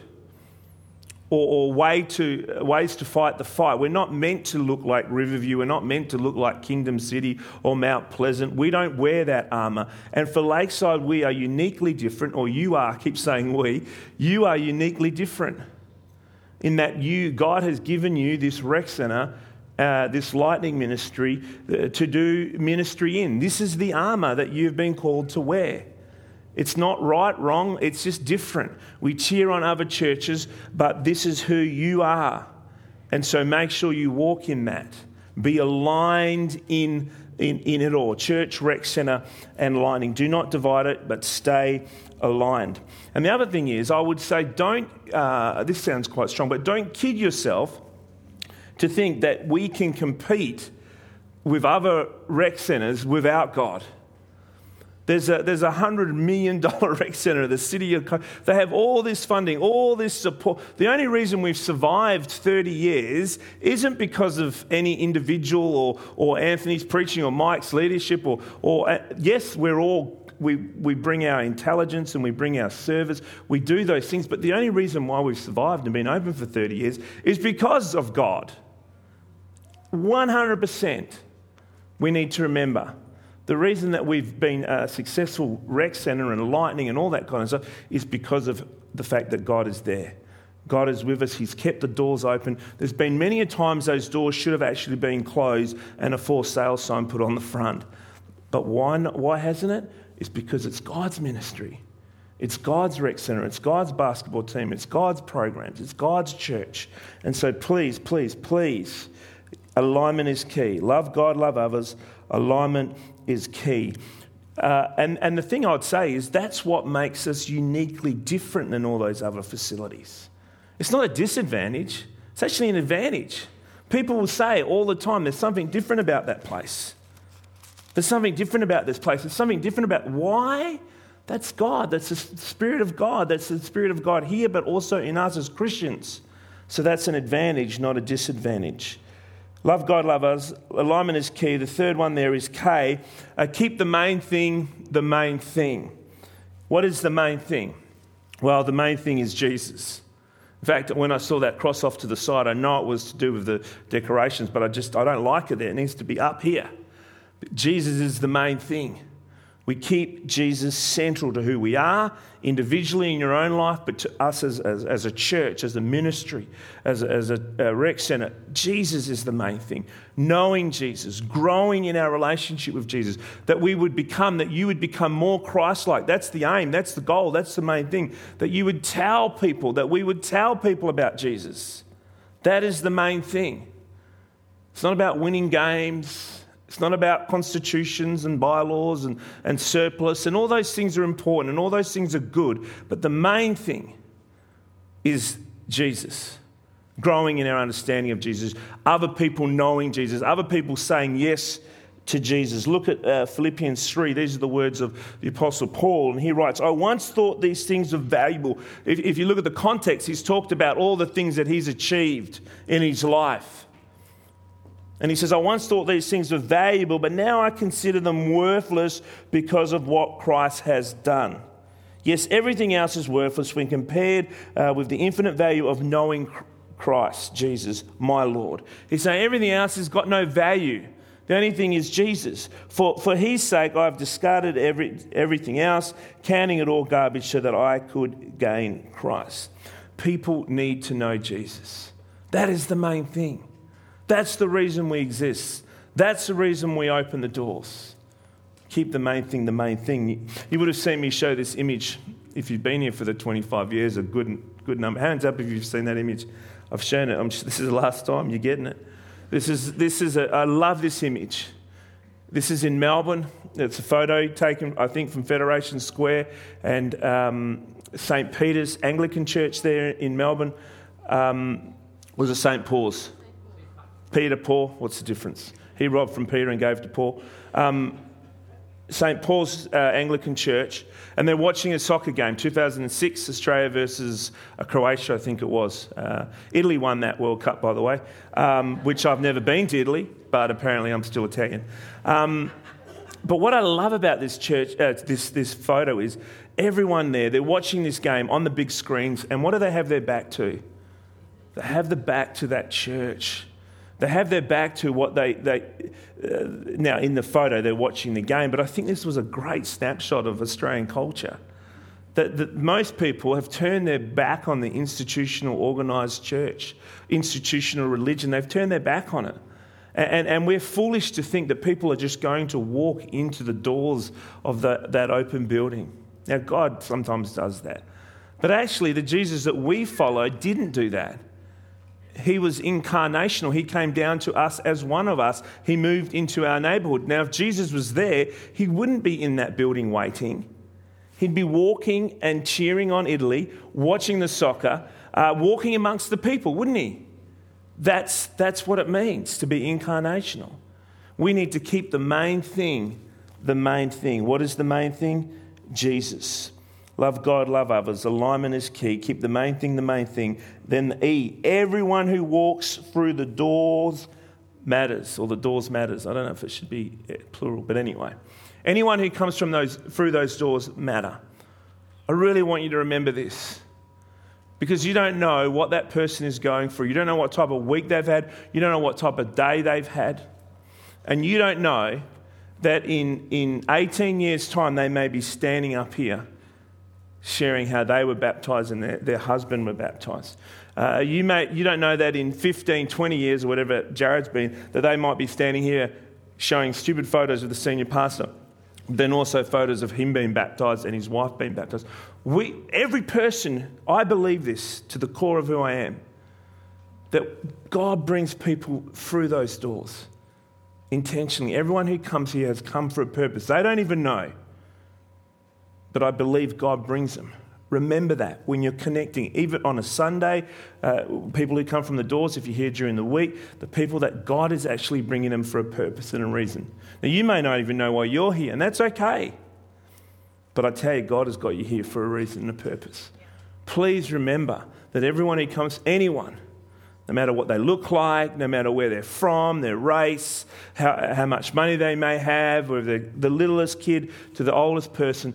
or, or way to, ways to fight the fight. We're not meant to look like Riverview. We're not meant to look like Kingdom City or Mount Pleasant. We don't wear that armour. And for Lakeside, we are uniquely different, or you are, I keep saying we, you are uniquely different in that you, God has given you this rec centre. Uh, this lightning ministry uh, to do ministry in. This is the armour that you've been called to wear. It's not right, wrong, it's just different. We cheer on other churches, but this is who you are. And so make sure you walk in that. Be aligned in, in, in it all church, rec centre, and lightning. Do not divide it, but stay aligned. And the other thing is, I would say, don't, uh, this sounds quite strong, but don't kid yourself to think that we can compete with other rec centres without God. There's a, there's a $100 million rec centre, the city of, they have all this funding, all this support. The only reason we've survived 30 years isn't because of any individual or, or Anthony's preaching or Mike's leadership or, or uh, yes, we're all we, we bring our intelligence and we bring our service. We do those things. But the only reason why we've survived and been open for 30 years is because of God. 100%. We need to remember. The reason that we've been a successful rec centre and lightning and all that kind of stuff is because of the fact that God is there. God is with us. He's kept the doors open. There's been many a times those doors should have actually been closed and a for sale sign put on the front. But why, not, why hasn't it? It's because it's God's ministry. It's God's rec centre. It's God's basketball team. It's God's programs. It's God's church. And so please, please, please, alignment is key. Love God, love others. Alignment is key. Uh, and, and the thing I'd say is that's what makes us uniquely different than all those other facilities. It's not a disadvantage, it's actually an advantage. People will say all the time there's something different about that place. There's something different about this place. There's something different about why? That's God. That's the Spirit of God. That's the Spirit of God here, but also in us as Christians. So that's an advantage, not a disadvantage. Love God, love us. Alignment is key. The third one there is K. Uh, keep the main thing the main thing. What is the main thing? Well, the main thing is Jesus. In fact, when I saw that cross off to the side, I know it was to do with the decorations, but I just I don't like it there. It needs to be up here. Jesus is the main thing. We keep Jesus central to who we are, individually in your own life, but to us as, as, as a church, as a ministry, as as a, a rec centre. Jesus is the main thing. Knowing Jesus, growing in our relationship with Jesus, that we would become, that you would become more Christ like. That's the aim, that's the goal, that's the main thing. That you would tell people, that we would tell people about Jesus. That is the main thing. It's not about winning games. It's not about constitutions and bylaws and, and surplus, and all those things are important and all those things are good. But the main thing is Jesus, growing in our understanding of Jesus, other people knowing Jesus, other people saying yes to Jesus. Look at uh, Philippians 3. These are the words of the Apostle Paul, and he writes, I once thought these things were valuable. If, if you look at the context, he's talked about all the things that he's achieved in his life. And he says, I once thought these things were valuable, but now I consider them worthless because of what Christ has done. Yes, everything else is worthless when compared uh, with the infinite value of knowing Christ, Jesus, my Lord. He's saying everything else has got no value. The only thing is Jesus. For, for his sake, I've discarded every, everything else, counting it all garbage so that I could gain Christ. People need to know Jesus. That is the main thing. That's the reason we exist. That's the reason we open the doors. Keep the main thing the main thing. You would have seen me show this image if you've been here for the 25 years, a good, good number. Hands up if you've seen that image. I've shown it. I'm, this is the last time you're getting it. This is, this is a, I love this image. This is in Melbourne. It's a photo taken, I think, from Federation Square and um, St. Peter's Anglican Church there in Melbourne. Um, was a St. Paul's? Peter, Paul, what's the difference? He robbed from Peter and gave to Paul. Um, St. Paul's uh, Anglican Church, and they're watching a soccer game, 2006, Australia versus uh, Croatia, I think it was. Uh, Italy won that World Cup, by the way, um, which I've never been to Italy, but apparently I'm still Italian. Um, but what I love about this church, uh, this, this photo is everyone there, they're watching this game on the big screens, and what do they have their back to? They have the back to that church they have their back to what they, they uh, now in the photo they're watching the game, but I think this was a great snapshot of Australian culture. That, that most people have turned their back on the institutional organised church, institutional religion, they've turned their back on it. And, and, we're foolish to think that people are just going to walk into the doors of the, that open building. Now, God sometimes does that. But actually, the Jesus that we follow didn't do that he was incarnational. He came down to us as one of us. He moved into our neighborhood. Now, if Jesus was there, he wouldn't be in that building waiting. He'd be walking and cheering on Italy, watching the soccer, uh, walking amongst the people, wouldn't he? That's, that's what it means to be incarnational. We need to keep the main thing the main thing. What is the main thing? Jesus. Love God, love others. Alignment is key. Keep the main thing the main thing. Then the E. Everyone who walks through the doors matters, or the doors matters. I don't know if it should be eh, plural, but anyway. Anyone who comes from those, through those doors matter. I really want you to remember this because you don't know what that person is going through. You don't know what type of week they've had. You don't know what type of day they've had. And you don't know that in, in 18 years' time they may be standing up here sharing how they were baptized and their, their husband were baptized. Uh, you, may, you don't know that in 15, 20 years or whatever Jared's been, that they might be standing here showing stupid photos of the senior pastor. Then also photos of him being baptized and his wife being baptized. We, every person, I believe this to the core of who I am, that God brings people through those doors intentionally. Everyone who comes here has come for a purpose. They don't even know but I believe God brings them. Remember that when you're connecting, even on a Sunday, uh, people who come from the doors, if you're here during the week, the people that God is actually bringing them for a purpose and a reason. Now, you may not even know why you're here, and that's okay. But I tell you, God has got you here for a reason and a purpose. Please remember that everyone who comes, anyone, no matter what they look like, no matter where they're from, their race, how, how much money they may have, whether the littlest kid to the oldest person,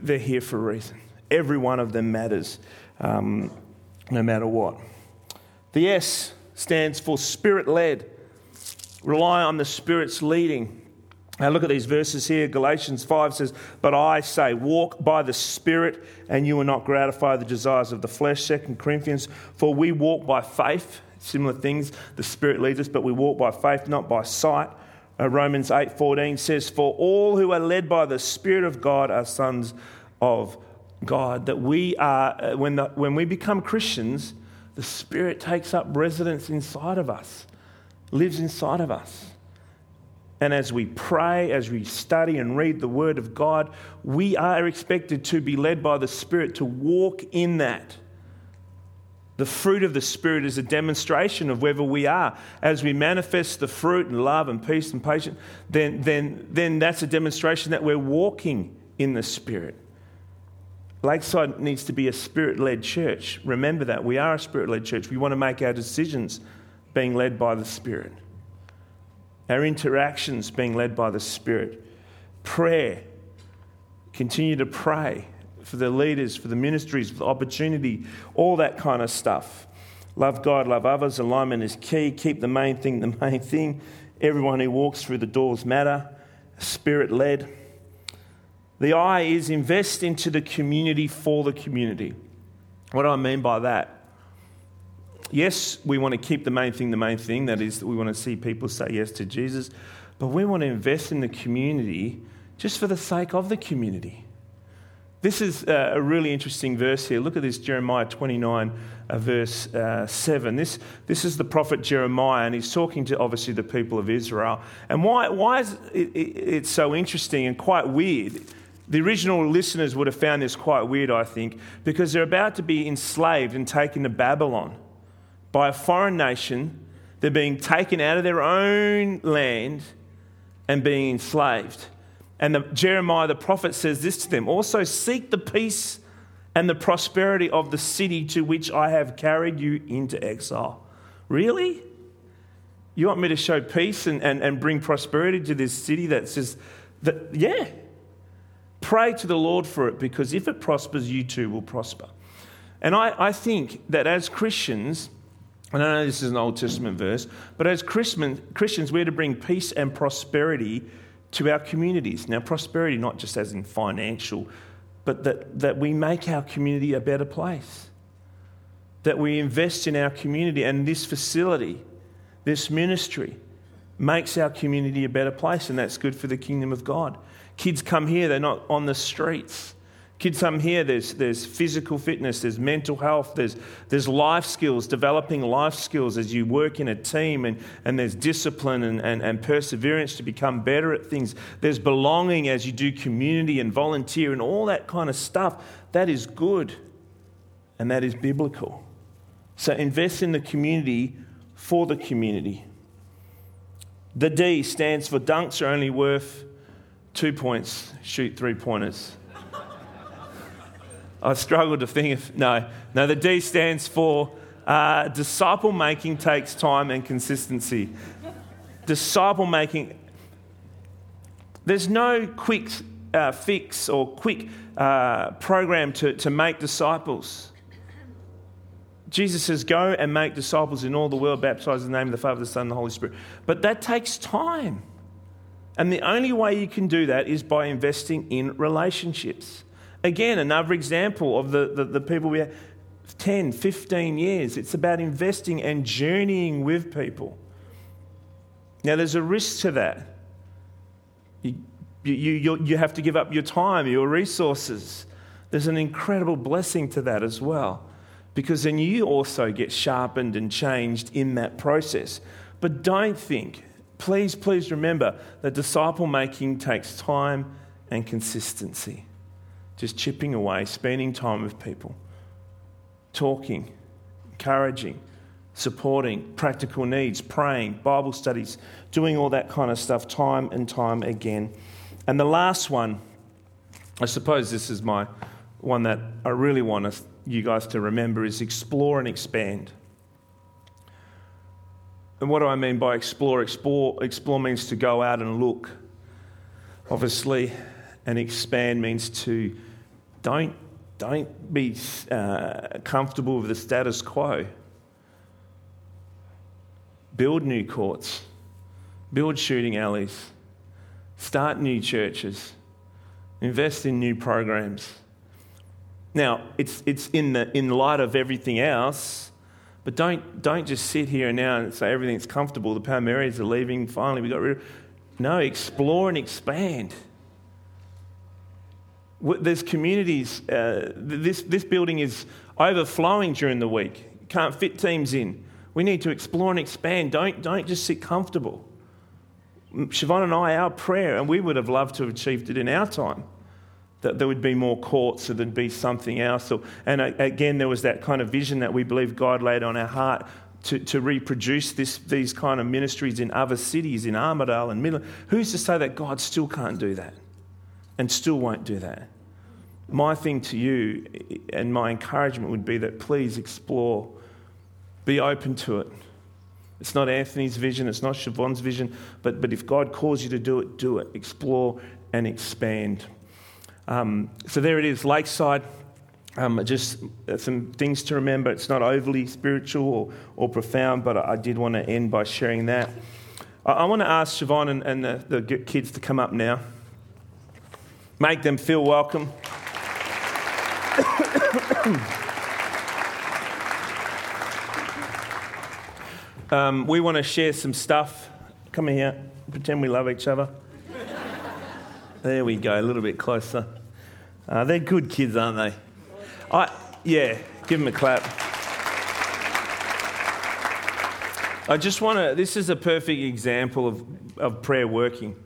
they're here for a reason. Every one of them matters, um, no matter what. The S stands for spirit led. Rely on the Spirit's leading. Now, look at these verses here. Galatians 5 says, But I say, walk by the Spirit, and you will not gratify the desires of the flesh. 2 Corinthians, for we walk by faith. Similar things. The Spirit leads us, but we walk by faith, not by sight. Uh, Romans 8:14 says, "For all who are led by the Spirit of God are sons of God." That we are, uh, when, the, when we become Christians, the Spirit takes up residence inside of us, lives inside of us. And as we pray, as we study and read the Word of God, we are expected to be led by the Spirit to walk in that the fruit of the Spirit is a demonstration of whether we are. As we manifest the fruit and love and peace and patience, then, then, then that's a demonstration that we're walking in the Spirit. Lakeside needs to be a spirit led church. Remember that. We are a spirit led church. We want to make our decisions being led by the Spirit, our interactions being led by the Spirit. Prayer. Continue to pray for the leaders, for the ministries, for the opportunity, all that kind of stuff. Love God, love others. Alignment is key. Keep the main thing the main thing. Everyone who walks through the doors matter. Spirit led. The I is invest into the community for the community. What do I mean by that? Yes, we want to keep the main thing the main thing. That is, that we want to see people say yes to Jesus. But we want to invest in the community just for the sake of the community. This is uh, a really interesting verse here. Look at this, Jeremiah 29, uh, verse uh, 7. This, this is the prophet Jeremiah, and he's talking to obviously the people of Israel. And why, why is it, it, it so interesting and quite weird? The original listeners would have found this quite weird, I think, because they're about to be enslaved and taken to Babylon by a foreign nation. They're being taken out of their own land and being enslaved. And the, Jeremiah the prophet says this to them also seek the peace and the prosperity of the city to which I have carried you into exile. Really? You want me to show peace and, and, and bring prosperity to this city that says that, yeah. Pray to the Lord for it because if it prospers, you too will prosper. And I, I think that as Christians, and I know this is an Old Testament verse, but as Christians, we're to bring peace and prosperity to our communities. Now, prosperity, not just as in financial, but that, that we make our community a better place. That we invest in our community, and this facility, this ministry, makes our community a better place, and that's good for the kingdom of God. Kids come here, they're not on the streets. Kids come here, there's, there's physical fitness, there's mental health, there's, there's life skills, developing life skills as you work in a team, and, and there's discipline and, and, and perseverance to become better at things. There's belonging as you do community and volunteer and all that kind of stuff. That is good, and that is biblical. So invest in the community for the community. The D stands for dunks are only worth two points, shoot three pointers. I struggled to think of, no, no, the D stands for uh, disciple making takes time and consistency. Disciple making, there's no quick uh, fix or quick uh, program to, to make disciples. Jesus says, Go and make disciples in all the world, baptize in the name of the Father, the Son, and the Holy Spirit. But that takes time. And the only way you can do that is by investing in relationships. Again, another example of the, the, the people we have 10, 15 years. It's about investing and journeying with people. Now, there's a risk to that. You, you, you, you have to give up your time, your resources. There's an incredible blessing to that as well, because then you also get sharpened and changed in that process. But don't think, please, please remember that disciple making takes time and consistency. Just chipping away, spending time with people, talking, encouraging, supporting practical needs, praying, Bible studies, doing all that kind of stuff time and time again. And the last one, I suppose this is my one that I really want you guys to remember, is explore and expand. And what do I mean by explore? Explore, explore means to go out and look, obviously, and expand means to don't, don't be uh, comfortable with the status quo. Build new courts, build shooting alleys, Start new churches. Invest in new programs. Now, it's, it's in, the, in light of everything else, but don't, don't just sit here and now and say everything's comfortable. The Palmieris are leaving. Finally, we got rid of. No, explore and expand. There's communities. Uh, this, this building is overflowing during the week. Can't fit teams in. We need to explore and expand. Don't, don't just sit comfortable. Siobhan and I, our prayer, and we would have loved to have achieved it in our time, that there would be more courts, or there'd be something else. And again, there was that kind of vision that we believe God laid on our heart to, to reproduce this, these kind of ministries in other cities, in Armadale and Midland. Who's to say that God still can't do that and still won't do that? My thing to you and my encouragement would be that please explore, be open to it it's not Anthony's vision, it's not Siobhan's vision, but, but if God calls you to do it, do it. Explore and expand. Um, so there it is, Lakeside. Um, just some things to remember. It's not overly spiritual or, or profound, but I, I did want to end by sharing that. I, I want to ask Siobhan and, and the, the kids to come up now. Make them feel welcome. Um, we want to share some stuff. Come here, pretend we love each other. there we go, a little bit closer. Uh, they're good kids, aren't they? I, yeah, give them a clap. I just want to, this is a perfect example of, of prayer working.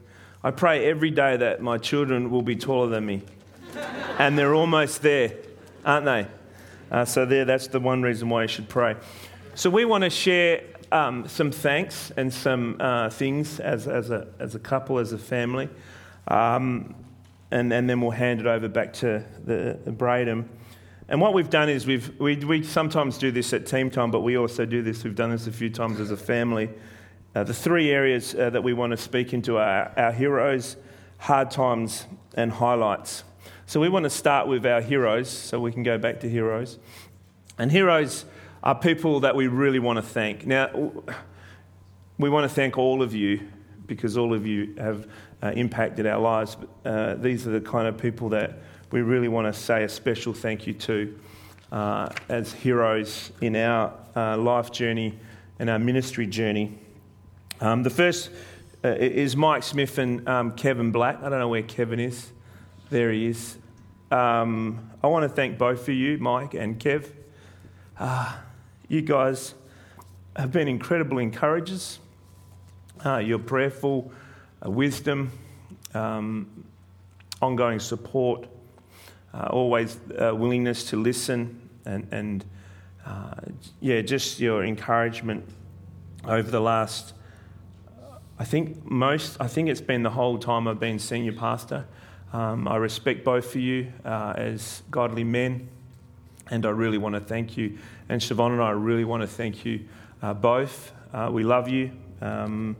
I pray every day that my children will be taller than me. and they're almost there, aren't they? Uh, so, there, that's the one reason why you should pray. So, we want to share um, some thanks and some uh, things as, as, a, as a couple, as a family. Um, and, and then we'll hand it over back to the, the Braden. And what we've done is we've, we, we sometimes do this at team time, but we also do this. We've done this a few times as a family. Uh, the three areas uh, that we want to speak into are our heroes, hard times, and highlights. So we want to start with our heroes, so we can go back to heroes. And heroes are people that we really want to thank. Now, we want to thank all of you because all of you have uh, impacted our lives. But, uh, these are the kind of people that we really want to say a special thank you to uh, as heroes in our uh, life journey and our ministry journey. Um, the first uh, is Mike Smith and um, Kevin Black. I don't know where Kevin is. There he is. Um, I want to thank both of you, Mike and Kev. Uh, you guys have been incredible encouragers. Uh, your prayerful uh, wisdom, um, ongoing support, uh, always uh, willingness to listen, and, and yeah, just your encouragement over the last I think most, I think it's been the whole time I've been senior pastor. Um, I respect both of you uh, as godly men, and I really want to thank you. And Siobhan and I really want to thank you uh, both. Uh, we love you. Um,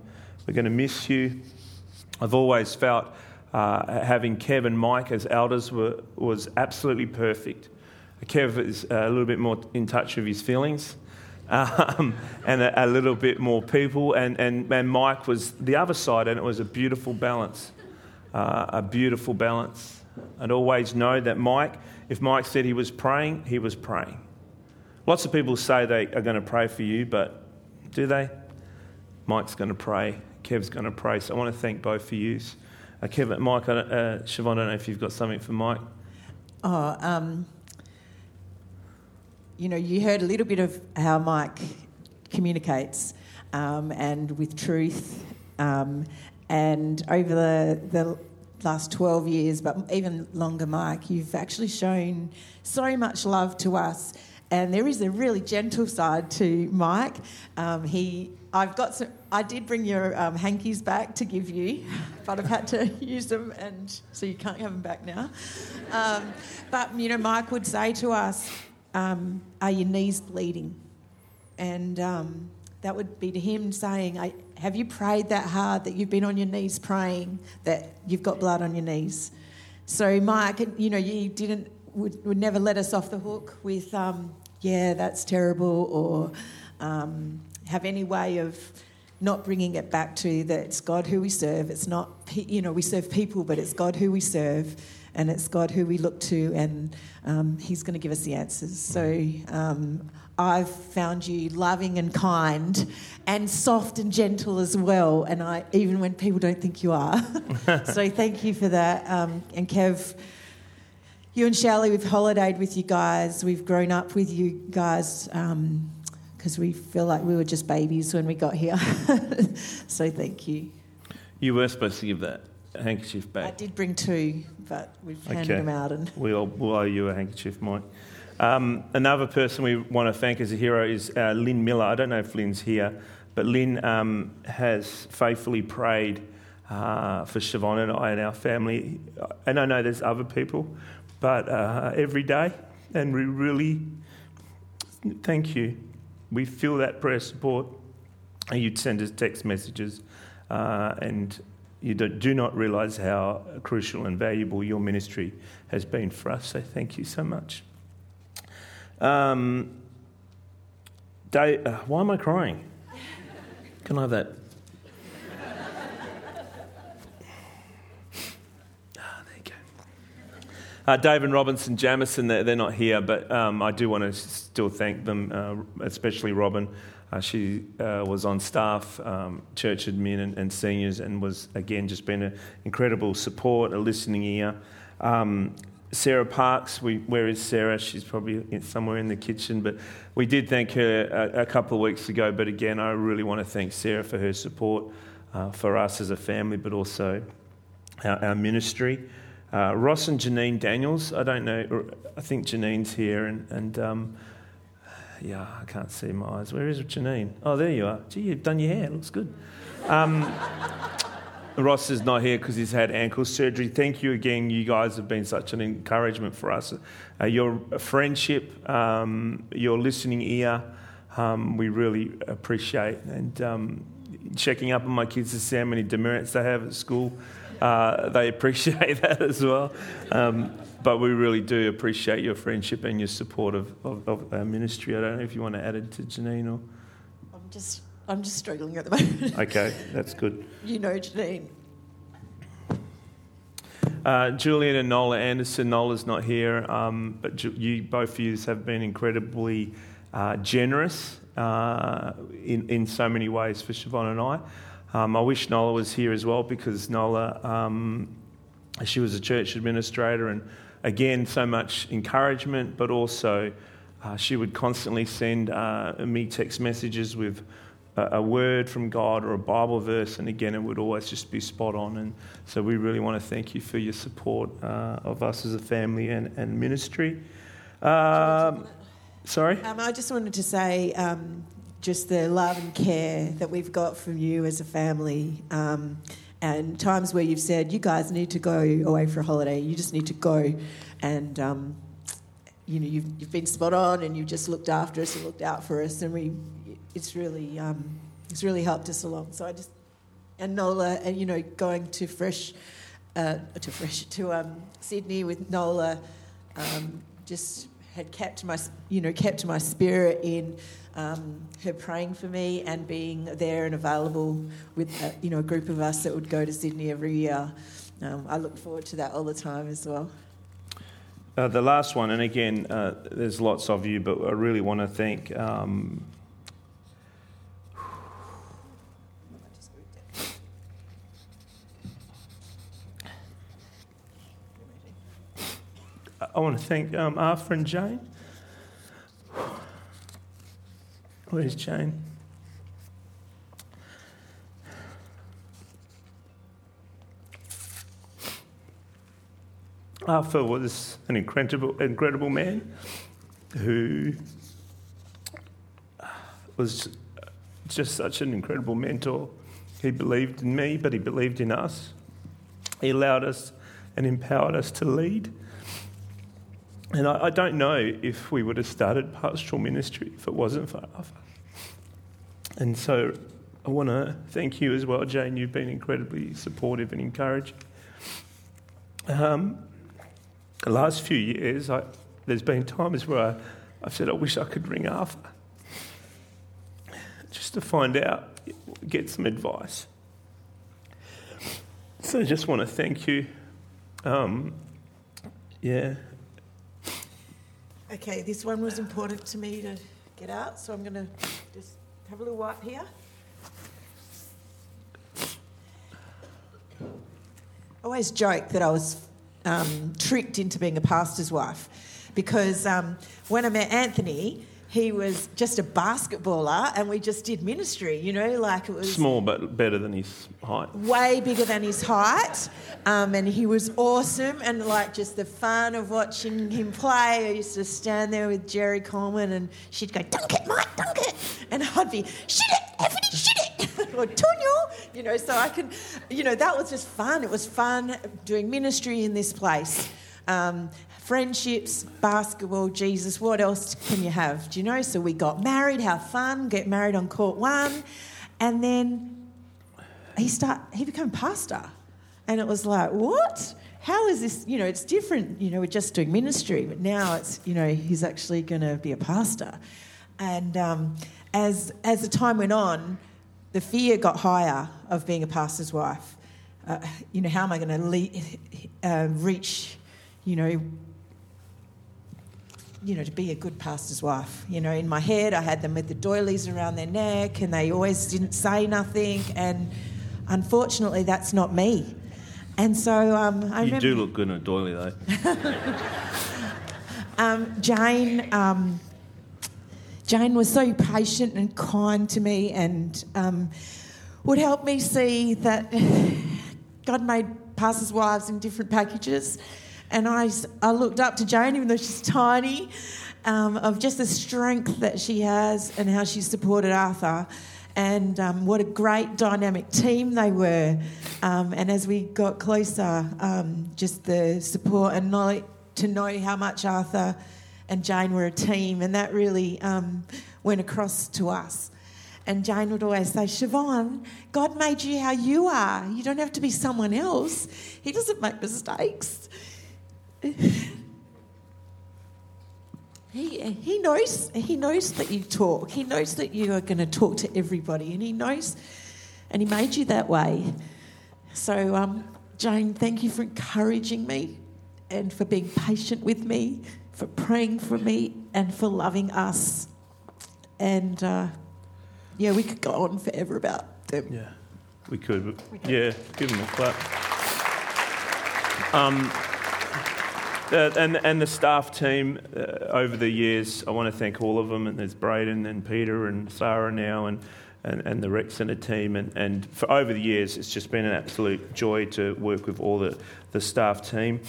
we're going to miss you. I've always felt uh, having Kev and Mike as elders were, was absolutely perfect. Kev is a little bit more in touch with his feelings. Um, and a, a, little bit more people, and, and, and Mike was the other side, and it was a beautiful balance. Uh, a beautiful balance. And always know that Mike, if Mike said he was praying, he was praying. Lots of people say they are going to pray for you, but do they? Mike's going to pray, Kev's going to pray. So I want to thank both of you. Uh, Kev, Mike, uh, Siobhan, I don't know if you've got something for Mike. Oh, um, you know, you heard a little bit of how Mike communicates um, and with truth. Um, and over the, the last 12 years, but even longer, Mike, you've actually shown so much love to us. And there is a really gentle side to Mike. Um, he, I've got some. I did bring your um, hankies back to give you, but I've had to use them, and so you can't have them back now. Um, but you know, Mike would say to us, um, "Are your knees bleeding?" And um, that would be to him saying, Have you prayed that hard that you've been on your knees praying that you've got blood on your knees? So, Mike, you know, you didn't, would, would never let us off the hook with, um, Yeah, that's terrible, or um, have any way of not bringing it back to that it's God who we serve. It's not, you know, we serve people, but it's God who we serve and it's God who we look to, and um, He's going to give us the answers. So um, I've found you loving and kind, and soft and gentle as well. And I, even when people don't think you are. so thank you for that. Um, and Kev, you and Shelley, we've holidayed with you guys. We've grown up with you guys because um, we feel like we were just babies when we got here. so thank you. You were supposed to give that handkerchief back. I did bring two, but we've handed okay. them out. And we'll, we'll owe you a handkerchief, Mike. Um, another person we want to thank as a hero is uh, Lynn Miller. I don't know if Lynn's here, but Lynn um, has faithfully prayed uh, for Siobhan and I and our family. And I know there's other people, but uh, every day. And we really thank you. We feel that prayer support. You'd send us text messages, uh, and you do not realise how crucial and valuable your ministry has been for us. So thank you so much. Um, Dave, uh, why am I crying? Can I have that? Ah, there you go. Uh, Dave and Robinson Jamison, they're, they're not here, but um, I do want to still thank them, uh, especially Robin. Uh, she uh, was on staff, um, church admin and, and, seniors, and was again just been an incredible support, a listening ear. Um, Sarah Parks, we, where is Sarah? She's probably somewhere in the kitchen, but we did thank her a, a, couple of weeks ago. But again, I really want to thank Sarah for her support uh, for us as a family, but also our, our ministry. Uh, Ross and Janine Daniels, I don't know, I think Janine's here, and, and um, yeah, I can't see my eyes. Where is Janine? Oh, there you are. Gee, you've done your hair, it looks good. Um, Ross is not here because he's had ankle surgery. Thank you again. You guys have been such an encouragement for us. Uh, your friendship, um, your listening ear, um, we really appreciate. And um, checking up on my kids to see how many demerits they have at school, uh, they appreciate that as well. But we really do appreciate your friendship and your support of, of, of our ministry. I don't know if you want to add it to Janine or. I'm just I'm just struggling at the moment. okay, that's good. You know Janine. Uh, Julian and Nola Anderson. Nola's not here, um, but you both of you have been incredibly uh, generous uh, in in so many ways for Siobhan and I. Um, I wish Nola was here as well because Nola, um, she was a church administrator, and again, so much encouragement, but also uh, she would constantly send uh, me text messages with a, word from God or a Bible verse, and again, it would always just be spot on. And so we really want to thank you for your support uh, of us as a family and, and ministry. Um, sorry? Um, I just wanted to say, um, just the love and care that we've got from you as a family. Um, and times where you've said, you guys need to go away for a holiday, you just need to go. And, um, you know, you've, you've been spot on and you've just looked after us and looked out for us. And we, it's really, um, it's really helped us along. So I just, and Nola, and, you know, going to Fresh, uh, to Fresh, to um, Sydney with Nola, um, just had kept my, you know, kept my spirit in um, her praying for me and being there and available with, a, uh, you know, a group of us that would go to Sydney every year. Um, I look forward to that all the time as well. Uh, the last one, and again, uh, there's lots of you, but I really want to thank. Um, I want to thank um, Arthur and Jane. Where's Jane? Arthur was an incredible, incredible man who was just such an incredible mentor. He believed in me, but he believed in us. He allowed us and empowered us to lead. And I, I, don't know if we would have started pastoral ministry if it wasn't for Arthur. And so I want to thank you as well, Jane. You've been incredibly supportive and encouraging. Um, the last few years, I, there's been times where I, I've said, I wish I could ring Arthur just to find out, get some advice. So I just want to thank you. Um, yeah, Okay, this one was important to me to get out, so I'm going to have a little wipe here. I always joke that I was um, tricked into being a pastor's wife because um, when I met Anthony, he was just a basketballer and we just did ministry, you know, like it was. Small, but better than his height. Way bigger than his height. Um, and he was awesome and like just the fun of watching him play. I used to stand there with Jerry Coleman and she'd go, dunk it, Mike, dunk it. And I'd be, shit it, Anthony, shit it. or Tunyo, you know, so I can, you know, that was just fun. It was fun doing ministry in this place. Um, friendships, basketball, Jesus, what else can you have? Do you know? So we got married, have fun, get married on court one, and then he start he became pastor. And it was like, what? How is this? You know, it's different. You know, we're just doing ministry, but now it's, you know, he's actually going to be a pastor. And um, as, as the time went on, the fear got higher of being a pastor's wife. Uh, you know, how am I going to le- uh, reach, you know, you know, to be a good pastor's wife. You know, in my head, I had them with the doilies around their neck and they always didn't say nothing. And unfortunately, that's not me. And so um, I You remember, do look good in a doily, though. um, Jane. Um, Jane was so patient and kind to me and um, would help me see that God made pastors' wives in different packages and I, I looked up to Jane, even though she's tiny, um, of just the strength that she has and how she supported Arthur. And um, what a great dynamic team they were. Um, and as we got closer, um, just the support and know, to know how much Arthur and Jane were a team, and that really um, went across to us. And Jane would always say, Siobhan, God made you how you are. You don't have to be someone else. He doesn't make mistakes he, he knows he knows that you talk. He knows that you are going to talk to everybody, and he knows, and he made you that way. So, um, Jane, thank you for encouraging me, and for being patient with me, for praying for me, and for loving us. And uh, yeah, we could go on forever about them. Yeah, we could. Yeah, give them a clap. Um, uh, and, and the staff team uh, over the years, I want to thank all of them. And there's Braden and Peter and Sarah now and, and, and the rec centre team. And, and for over the years, it's just been an absolute joy to work with all the, the staff team.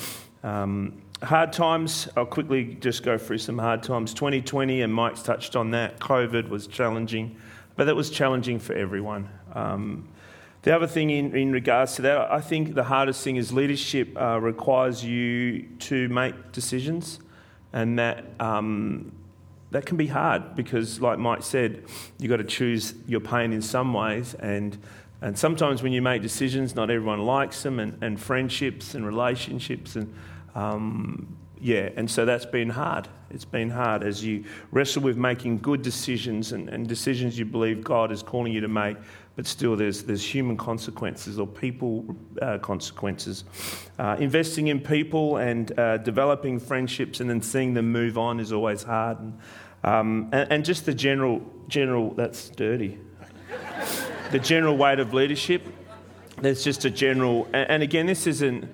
Um, hard times. I'll quickly just go through some hard times. 2020, and Mike's touched on that. COVID was challenging, but that was challenging for everyone. Um, the other thing in, in regards to that, I think the hardest thing is leadership uh, requires you to make decisions, and that um, that can be hard because, like Mike said, you've got to choose your pain in some ways, and and sometimes when you make decisions, not everyone likes them, and, and friendships and relationships, and um, yeah, and so that's been hard. It's been hard as you wrestle with making good decisions and, and decisions you believe God is calling you to make, but still there's, there's human consequences or people uh, consequences. Uh, investing in people and uh, developing friendships and then seeing them move on is always hard. And, um, and, and just the general, general, that's dirty. the general weight of leadership. There's just a general, and, and again, this isn't,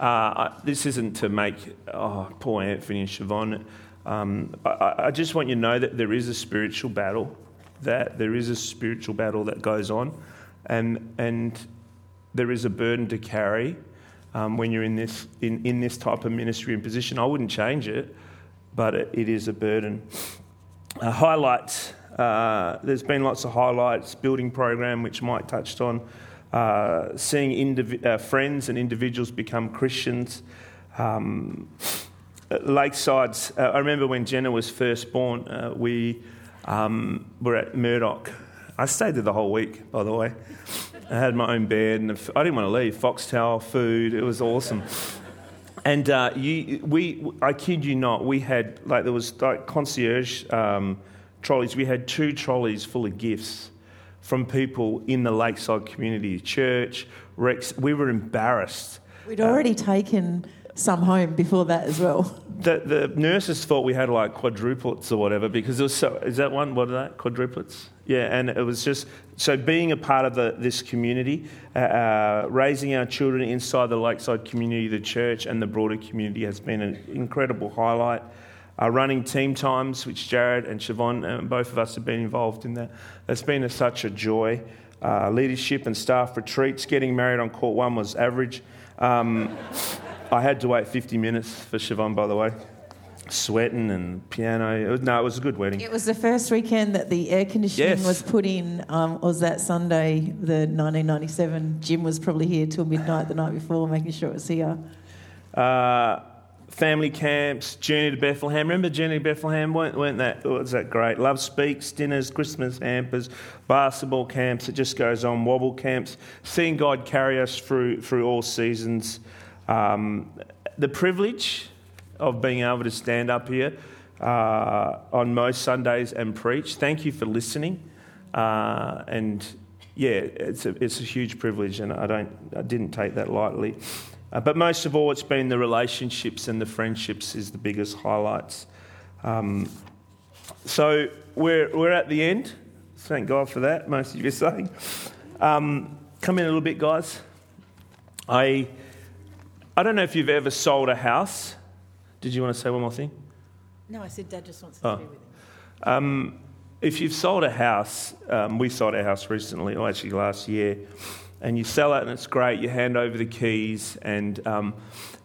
uh, this isn't to make, oh, poor Anthony and Siobhan. Um, I, I just want you to know that there is a spiritual battle that there is a spiritual battle that goes on, and and there is a burden to carry um, when you're in this in, in this type of ministry and position. I wouldn't change it, but it, it is a burden. Uh, highlights. Uh, there's been lots of highlights. Building program, which Mike touched on. Uh, seeing indiv- uh, friends and individuals become Christians. Um, Lakeside's. Uh, I remember when Jenna was first born. Uh, we um, we're at Murdoch. I stayed there the whole week, by the way. I had my own bed, and I didn't want to leave. Foxtel, food, it was awesome. And uh, you, we, I kid you not, we had like there was like concierge um, trolleys. We had two trolleys full of gifts from people in the Lakeside community, church, Rex. We were embarrassed. We'd already uh, taken some home before that as well. The, the nurses thought we had like quadruplets or whatever because it was so. Is that one? What are that? Quadruplets? Yeah, and it was just so being a part of the, this community, uh, uh, raising our children inside the Lakeside community, the church, and the broader community has been an incredible highlight. Uh, running team times, which Jared and Siobhan, uh, both of us have been involved in that. That's been a, such a joy. Uh, leadership and staff retreats. Getting married on court one was average. Um, I had to wait 50 minutes for Siobhan, by the way. Sweating and piano. It was, no, it was a good wedding. It was the first weekend that the air conditioning Yes. was put in. Um, was that Sunday, the 1997? Jim was probably here till midnight the night before, making sure it was here. Uh, family camps, Journey to Bethlehem. Remember Journey to Bethlehem? weren't, weren't that was that great? Love speaks, dinners, Christmas hampers, basketball camps. It just goes on. Wobble camps. Seeing God carry us through through all seasons. Um, the privilege of being able to stand up here uh, on most Sundays and preach. Thank you for listening. Uh, and yeah, it's a, it's a huge privilege, and I, don't, I didn't take that lightly. Uh, but most of all, it's been the relationships and the friendships is the biggest highlights. Um, so we're, we're at the end. Thank God for that, most of you are saying. Um, come in a little bit, guys. I. I don't know if you've ever sold a house. Did you want to say one more thing? No, I said Dad just wants to oh. be with him. Um, if you've sold a house, um, we sold our house recently, or actually last year, and you sell it and it's great, you hand over the keys, and um,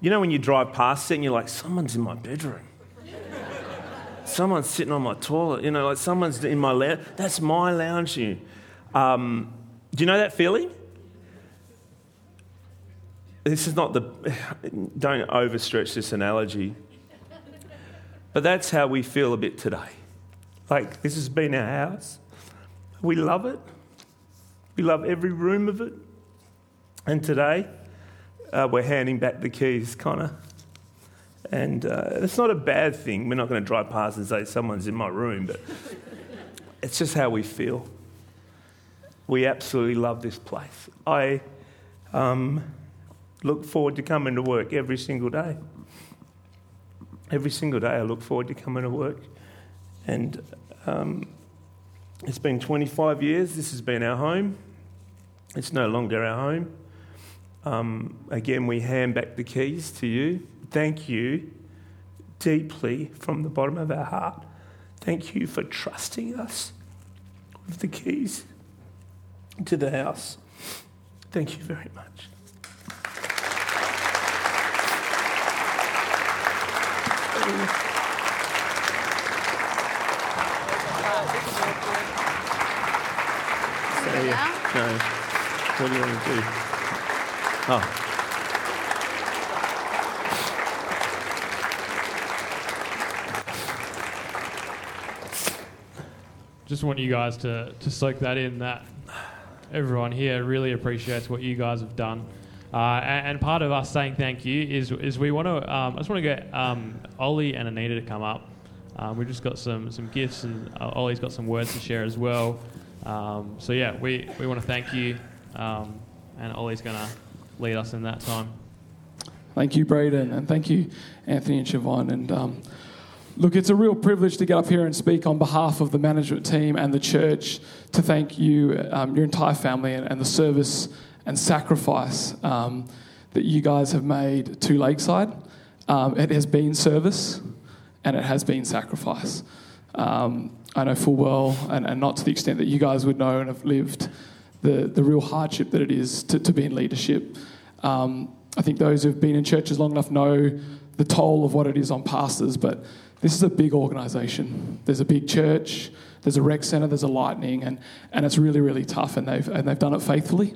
you know when you drive past it and you're like, someone's in my bedroom. someone's sitting on my toilet, you know, like someone's in my lounge. That's my lounge. Um, do you know that feeling? This is not the, don't overstretch this analogy, but that's how we feel a bit today. Like, this has been our house. We love it. We love every room of it. And today, uh, we're handing back the keys, Connor. And uh, it's not a bad thing. We're not going to drive past and say, someone's in my room, but it's just how we feel. We absolutely love this place. I. Um, look forward to coming to work every single day. Every single day, I look forward to coming to work. And um, it's been 25 years. This has been our home. It's no longer our home. Um, again, we hand back the keys to you. Thank you deeply from the bottom of our heart. Thank you for trusting us with the keys to the house. Thank you very much. Yeah. No. What do you want to do? Oh. Just want you guys to, to soak that in that everyone here really appreciates what you guys have done. Uh, and, and part of us saying thank you is, is we want to, um, I just want to get um, Ollie and Anita to come up. Um, we've just got some, some gifts, and uh, Ollie's got some words to share as well. Um, so, yeah, we, we want to thank you, um, and Ollie's going to lead us in that time. Thank you, Braden, and thank you, Anthony and Siobhan. And um, look, it's a real privilege to get up here and speak on behalf of the management team and the church to thank you, um, your entire family, and, and, the service and sacrifice um, that you guys have made to Lakeside. Um, it has been service and it has been sacrifice. Um, I know full well, and, and, not to the extent that you guys would know and have lived, the, the real hardship that it is to, to be in leadership. Um, I think those who've been in churches long enough know the toll of what it is on pastors, but this is a big organisation. There's a big church, there's a rec centre, there's a lightning, and, and it's really, really tough, and they've, and they've done it faithfully.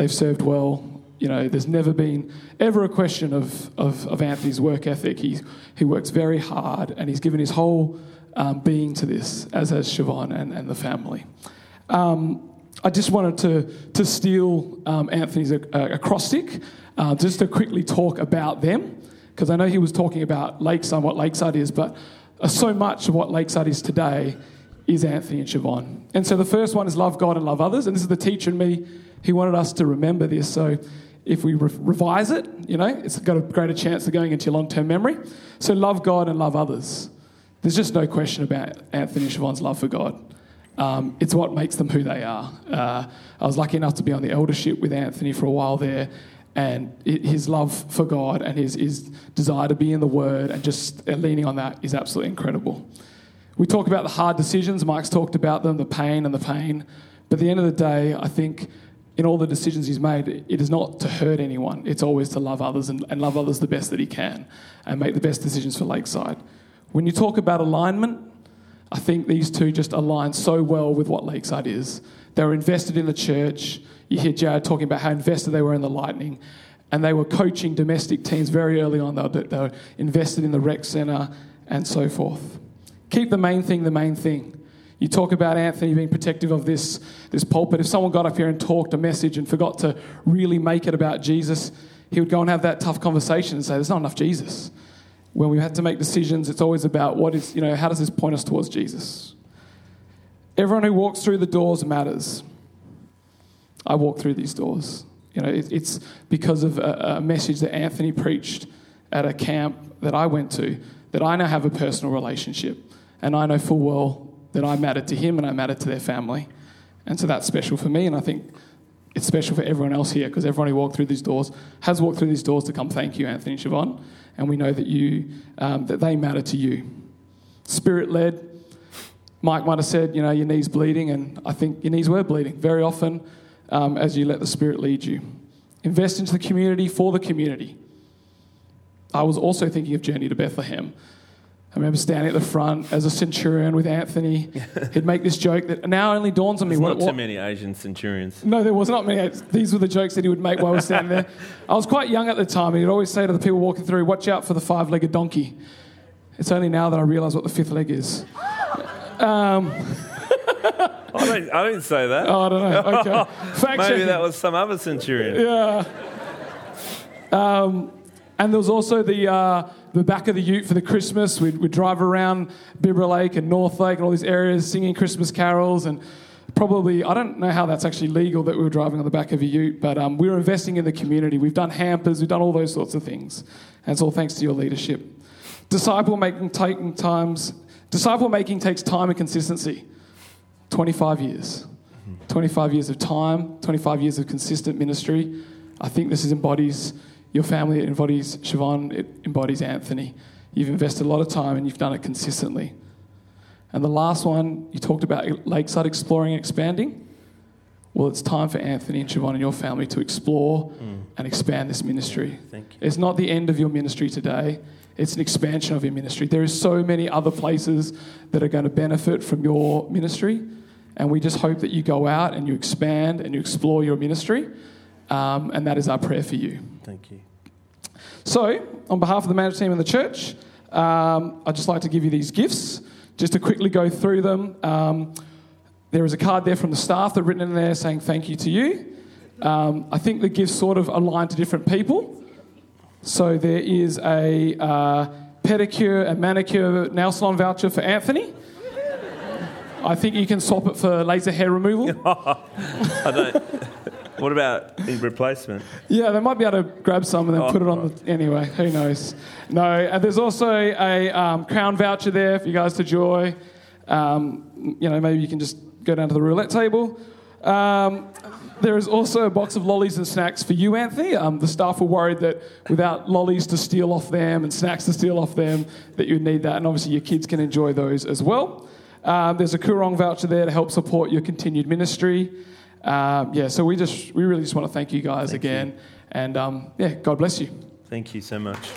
They've served well. You know, there's never been ever a question of, of, of Anthony's work ethic. He, he works very hard, and he's given his whole um, being to this, as has Siobhan and, and the family. Um, I just wanted to, to steal um, Anthony's acrostic uh, just to quickly talk about them, because I know he was talking about Lakeside, what Lakeside is, but uh, so much of what Lakeside is today is Anthony and Siobhan. And so the first one is love God and love others, and this is the teacher in me. He wanted us to remember this, so if we re- revise it, you know, it's got a greater chance of going into your long term memory. So love God and love others. There's just no question about Anthony Siobhan's love for God. Um, it's what makes them who they are. Uh, I was lucky enough to be on the eldership with Anthony for a while there, and his love for God and his, his desire to be in the Word and just leaning on that is absolutely incredible. We talk about the hard decisions, Mike's talked about them, the pain and the pain, but at the end of the day, I think in all the decisions he's made, it is not to hurt anyone, it's always to love others and, and love others the best that he can and make the best decisions for Lakeside. When you talk about alignment, I think these two just align so well with what Lakeside is. They were invested in the church. You hear Jared talking about how invested they were in the Lightning. And they were coaching domestic teams very early on. They were, they were invested in the rec centre and so forth. Keep the main thing the main thing. You talk about Anthony being protective of this, this pulpit. If someone got up here and talked a message and forgot to really make it about Jesus, he would go and have that tough conversation and say, There's not enough Jesus when we have to make decisions, it's always about what is, you know, how does this point us towards Jesus? Everyone who walks through the doors matters. I walk through these doors. You know, it, it's because of a, a message that Anthony preached at a camp that I went to that I now have a personal relationship. And I know full well that I mattered to him and I mattered to their family. And so that's special for me. And I think it's special for everyone else here because everyone who walked through these doors has walked through these doors to come thank you, Anthony and Siobhan and we know that you um, that they matter to you. Spirit led. Mike might have said, you know, your knees bleeding, and I think your knees were bleeding very often um, as you let the Spirit lead you. Invest into the community for the community. I was also thinking of Journey to Bethlehem. I remember standing at the front as a centurion with Anthony. He'd make this joke that now only dawns on me. There's what, not too many Asian centurions. No, there was not many. These were the jokes that he would make while I was standing there. I was quite young at the time, and he'd always say to the people walking through, "Watch out for the five-legged donkey." It's only now that I realise what the fifth leg is. Um, I, don't, I didn't say that. Oh, I don't know. Okay. Fact Maybe checking. that was some other centurion. Yeah. Um, and there was also the. Uh, the back of the ute for the Christmas. We'd, we'd drive around Bibra Lake and North Lake and all these areas singing Christmas carols. And probably, I don't know how that's actually legal that we were driving on the back of a ute, but um, we were investing in the community. We've done hampers, we've done all those sorts of things. And it's all thanks to your leadership. Disciple making taking times, disciple making takes time and consistency. 25 years. 25 years of time, 25 years of consistent ministry. I think this is embodies your family, it embodies Siobhan, it embodies Anthony. You've invested a lot of time and you've done it consistently. And the last one, you talked about Lakeside exploring and expanding. Well, it's time for Anthony and Siobhan and your family to explore mm. and expand this ministry. Thank you. It's not the end of your ministry today. it's an expansion of your ministry. There is so many other places that are going to benefit from your ministry, and we just hope that you go out and you expand and you explore your ministry, um, and that is our prayer for you. Thank you. So, on behalf of the management team and the church, um, I'd just like to give you these gifts, just to quickly go through them. Um, there is a card there from the staff that written in there saying thank you to you. Um, I think the gifts sort of align to different people. So there is a uh, pedicure and manicure nail salon voucher for Anthony. I think you can swap it for laser hair removal. I don't. What about in replacement? Yeah, they might be able to grab some and then Oh, put it on the. Anyway, who knows? No, and there's also a um, crown voucher there for you guys to enjoy. Um, you know, maybe you can just go down to the roulette table. Um, there is also a box of lollies and snacks for you, Anthony. Um, the staff were worried that without lollies to steal off them and snacks to steal off them, that you'd need that, and obviously your kids can enjoy those as well. Um, there's a Koorong voucher there to help support your continued ministry. Um, yeah, so we just we really just want to thank you guys Thank again, and um, yeah, God bless you. Thank you so much.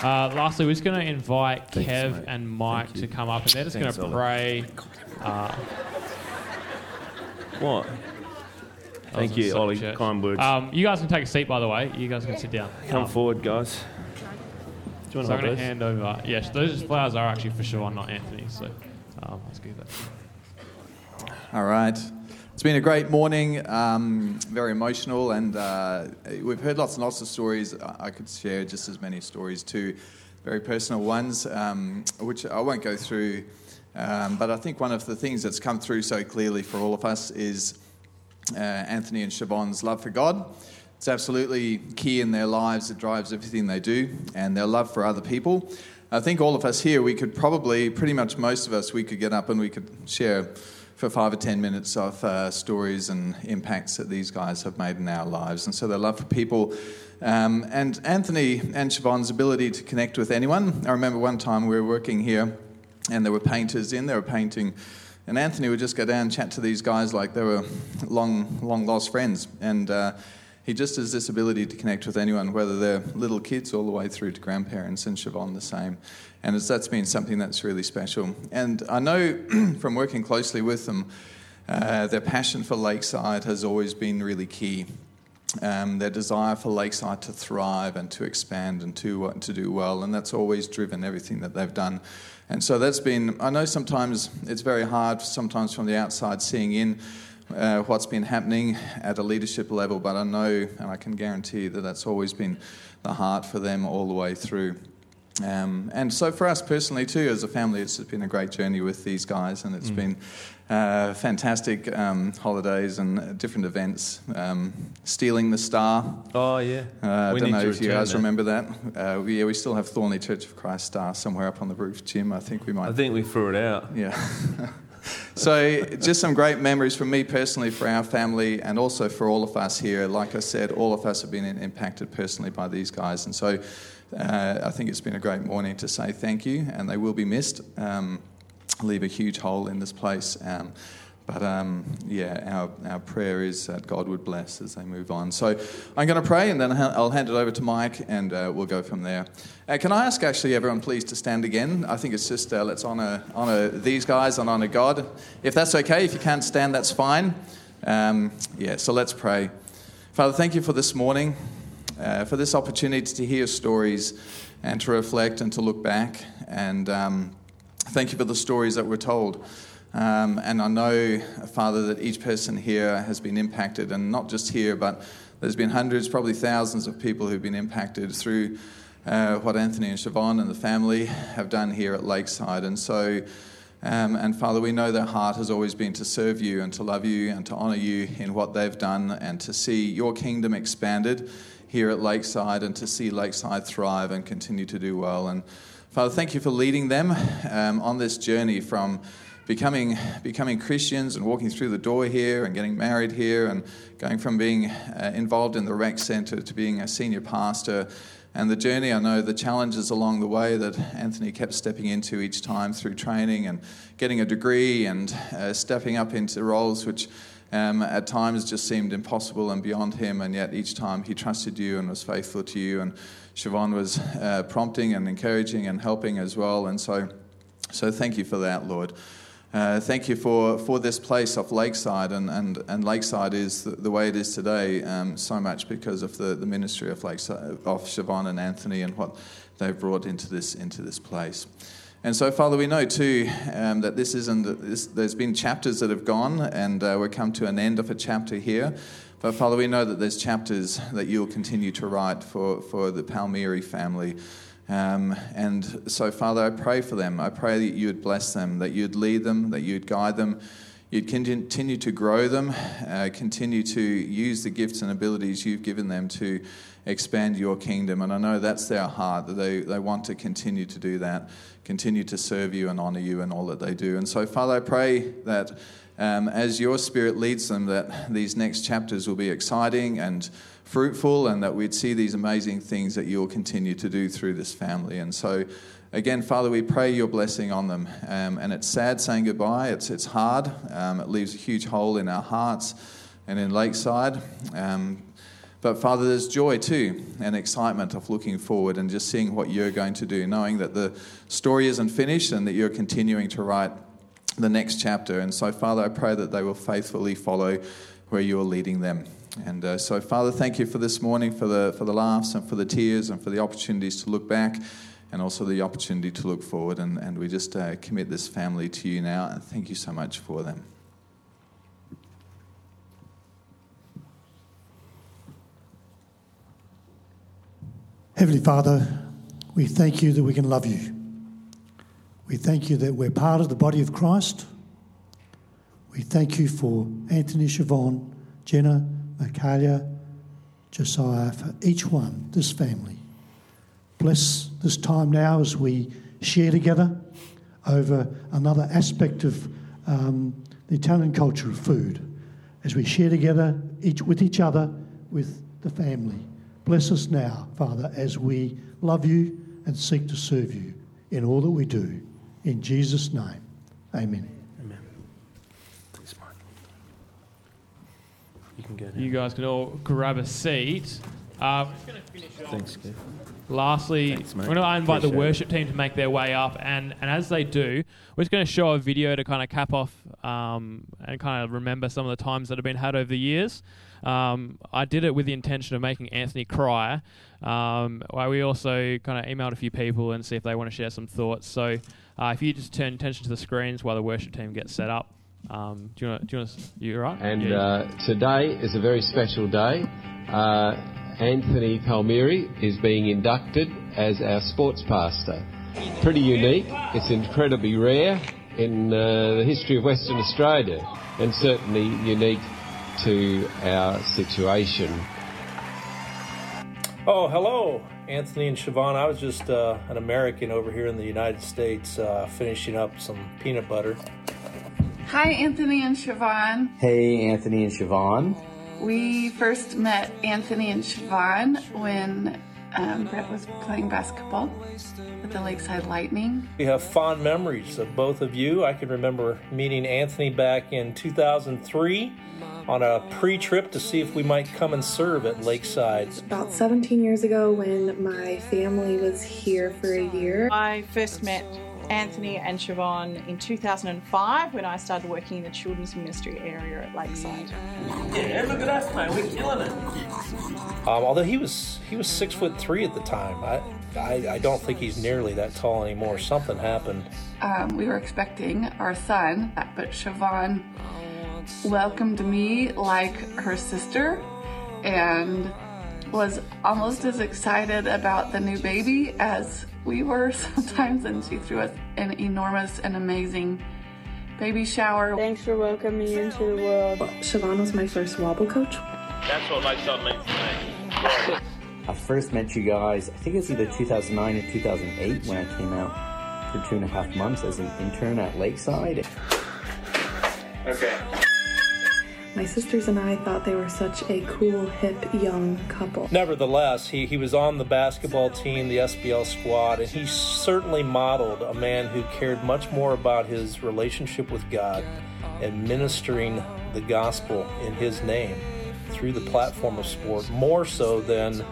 Uh, lastly, we're just going to invite Thanks, Kev mate. and Mike to come up, and they're just going to Ollie. pray. Uh, What? Thank you, gonna Ollie. church. Kind words. Um, you guys can take a seat, by the way. You guys can sit down. Come Um, forward, guys. Do you So want I'm to going hold to those? hand over. Yes, those flowers are actually for sure, not Anthony. So um, let's give that. All right. It's been a great morning, um, very emotional, and uh, we've heard lots and lots of stories. I I could share just as many stories too, very personal ones, um, which I won't go through. Um, but I think one of the things that's come through so clearly for all of us is uh, Anthony and Siobhan's love for God. It's absolutely key in their lives. It drives everything they do, and their love for other people. I think all of us here, we could probably, pretty much most of us, we could get up and we could share for five or ten minutes of uh, stories and impacts that these guys have made in our lives. And so their love for people. Um, and Anthony and Siobhan's ability to connect with anyone. I remember one time we were working here and there were painters in, they were painting. And Anthony would just go down and chat to these guys like they were long, long lost friends. And uh, he just has this ability to connect with anyone, whether they're little kids all the way through to grandparents, and Siobhan the same. And that's been something that's really special. And I know from working closely with them, uh, their passion for Lakeside has always been really key. Um, their desire for Lakeside to thrive and to expand and to uh, to do well, and that's always driven everything that they've done. And so that's been. I know sometimes it's very hard, sometimes from the outside, seeing in uh, what's been happening at a leadership level, but I know and I can guarantee that that's always been the heart for them all the way through. Um, and so for us personally too, as a family, it's been a great journey with these guys, and it's been uh, fantastic um, holidays and different events. Um, Stealing the Star. Oh, yeah. Uh, I don't know if you guys that. remember that. Uh, we, yeah, we still have Thornlie Church of Christ Star somewhere up on the roof, Jim. I think we might. I think we threw it out. Yeah. so, just some great memories for me personally, for our family, and also for all of us here. Like I said, all of us have been impacted personally by these guys. And so, uh, I think it's been a great morning to say thank you, and they will be missed. Um, leave a huge hole in this place. Um, but um, yeah, our, our prayer is that God would bless as they move on. So I'm going to pray and then I'll hand it over to Mike and uh, we'll go from there. Uh, can I ask actually everyone please to stand again? I think it's just uh, let's honour, honour these guys and honour God. If that's okay, if you can't stand, that's fine. Um, yeah, so let's pray. Father, thank you for this morning, uh, for this opportunity to hear stories and to reflect and to look back. And um, thank you for the stories that were told. Um, and I know, Father, that each person here has been impacted, and not just here, but there's been hundreds, probably thousands of people who've been impacted through uh, what Anthony and Siobhan and the family have done here at Lakeside. And so, um, and Father, we know their heart has always been to serve you and to love you and to honour you in what they've done and to see your kingdom expanded here at Lakeside and to see Lakeside thrive and continue to do well. And Father, thank you for leading them um, on this journey from becoming becoming Christians and walking through the door here and getting married here and going from being uh, involved in the rec centre to being a senior pastor. And the journey, I know the challenges along the way that Anthony kept stepping into each time through training and getting a degree and uh, stepping up into roles which um, at times just seemed impossible and beyond him, and yet each time he trusted you and was faithful to you. And Siobhan was uh, prompting and encouraging and helping as well. And so, so thank you for that, Lord. Uh, thank you for, for this place of Lakeside, and, and, and Lakeside is the, the way it is today um, so much because of the, the ministry of, Lakeside, of Siobhan and Anthony and what they've brought into this, into this place. And so, Father, we know too um, that this isn't, this, there's been chapters that have gone, and uh, we've come to an end of a chapter here. But, Father, we know that there's chapters that you'll continue to write for, for the Palmieri family. Um, and so, Father, I pray for them. I pray that you would bless them, that you'd lead them, that you'd guide them, you'd continue to grow them, uh, continue to use the gifts and abilities you've given them to expand your kingdom. And I know that's their heart, that they, they want to continue to do that continue to serve you and honor you in all that they do. And so, Father, I pray that um, as your Spirit leads them, that these next chapters will be exciting and fruitful, and that we'd see these amazing things that you'll continue to do through this family. And so, again, Father, we pray your blessing on them. Um, and it's sad saying goodbye, it's, it's hard, um, it leaves a huge hole in our hearts and in Lakeside. Um, but Father, there's joy too and excitement of looking forward and just seeing what you're going to do, knowing that the story isn't finished and that you're continuing to write the next chapter. And so, Father, I pray that they will faithfully follow where you're leading them. And uh, so, Father, thank you for this morning, for the, for the laughs and for the tears and for the opportunities to look back and also the opportunity to look forward. And, and we just uh, commit this family to you now. And thank you so much for them. Heavenly Father, we thank you that we can love you. We thank you that we're part of the body of Christ. We thank you for Anthony, Siobhan, Jenna, Michaela, Josiah, for each one, this family. Bless this time now as we share together over another aspect of um, the Italian culture of food, as we share together each with each other, with the family. Bless us now, Father, as we love you and seek to serve you in all that we do. In Jesus' name, amen. Amen. Thanks, Mark. You can go now. You guys can all grab a seat. Uh, we're just going to finish off. Thanks, Kev. Lastly, Thanks, mate. we're going to invite the Appreciate it. worship team to make their way up, and, and as they do, we're just going to show a video to kind of cap off um, and kind of remember some of the times that have been had over the years. Um, I did it with the intention of making Anthony cry. Um, well, we also kind of emailed a few people and see if they want to share some thoughts. So uh, if you just turn attention to the screens while the worship team gets set up. Um, do you want? Do you want? You all right? And Yeah. uh, today is a very special day. Uh, Anthony Palmieri is being inducted as our sports pastor. Pretty unique. It's incredibly rare in uh, the history of Western Australia, and certainly unique to our situation. Oh, hello, Anthony and Siobhan. I was just uh, an American over here in the United States uh, finishing up some peanut butter. Hi, Anthony and Siobhan. Hey, Anthony and Siobhan. We first met Anthony and Siobhan when um, Brett was playing basketball with the Lakeside Lightning. We have fond memories of both of you. I can remember meeting Anthony back in 2003 on a pre trip to see if we might come and serve at Lakeside. About 17 years ago, when my family was here for a year, I first met Anthony and Siobhan in 2005 when I started working in the children's ministry area at Lakeside. Yeah, look at us, man. We're killing it. Um, although he was he was six foot three at the time. I, I I don't think he's nearly that tall anymore. Something happened. Um, we were expecting our son, but Siobhan welcomed me like her sister and was almost as excited about the new baby as we were sometimes, and she threw us an enormous and amazing baby shower. Thanks for welcoming me into the world. Siobhan was my first wobble coach. That's what makes up means to me. I first met you guys, I think it was either 2009 or 2008 when I came out for two and a half months as an intern at Lakeside. Okay. My sisters and I thought they were such a cool, hip, young couple. Nevertheless, he, he was on the basketball team, the SBL squad, and he certainly modeled a man who cared much more about his relationship with God and ministering the gospel in his name through the platform of sport more so than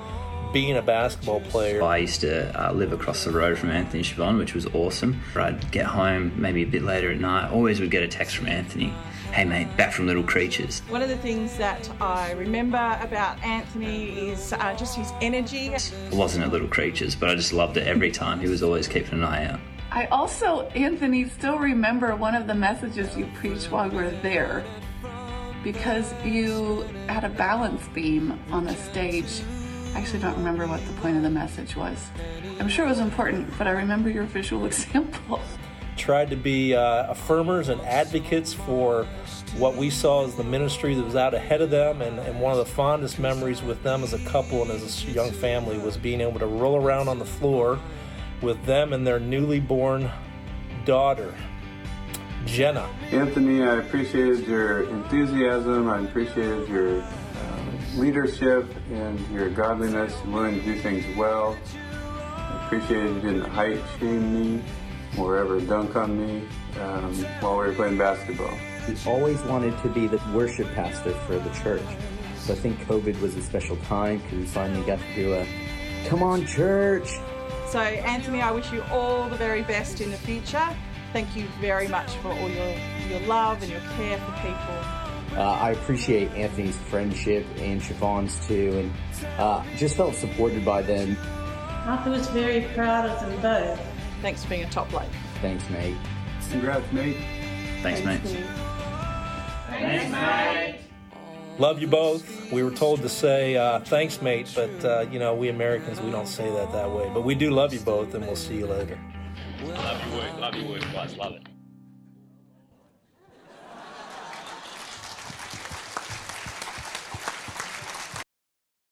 being a basketball player. I used to uh, live across the road from Anthony and Siobhan, which was awesome. I'd get home maybe a bit later at night, always would get a text from Anthony. Hey mate, back from Little Creatures. One of the things that I remember about Anthony is uh, just his energy. It wasn't at Little Creatures, but I just loved it every time. He was always keeping an eye out. I also, Anthony, still remember one of the messages you preached while we were there because you had a balance beam on the stage. I actually don't remember what the point of the message was. I'm sure it was important, but I remember your visual example. Tried to be uh, affirmers and advocates for what we saw as the ministry that was out ahead of them. And, and one of the fondest memories with them as a couple and as a young family was being able to roll around on the floor with them and their newly born daughter, Jenna. Anthony, I appreciated your enthusiasm. I appreciated your um, leadership and your godliness and willing to do things well. I appreciated you didn't height shame me or ever dunk on me um, while we were playing basketball. He always wanted to be the worship pastor for the church. So I think COVID was a special time because we finally got to do a come on church. So, Anthony, I wish you all the very best in the future. Thank you very much for all your, your love and your care for people. Uh, I appreciate Anthony's friendship and Siobhan's too, and uh, just felt supported by them. Arthur was very proud of them both. Thanks for being a top bloke. Thanks, mate. Congrats, mate. Thanks, mate. Thanks, mate. Love you both. We were told to say uh, thanks, mate, but uh, you know, we Americans, we don't say that that way. But we do love you both, and we'll see you later. Love work. Love guys. Love it.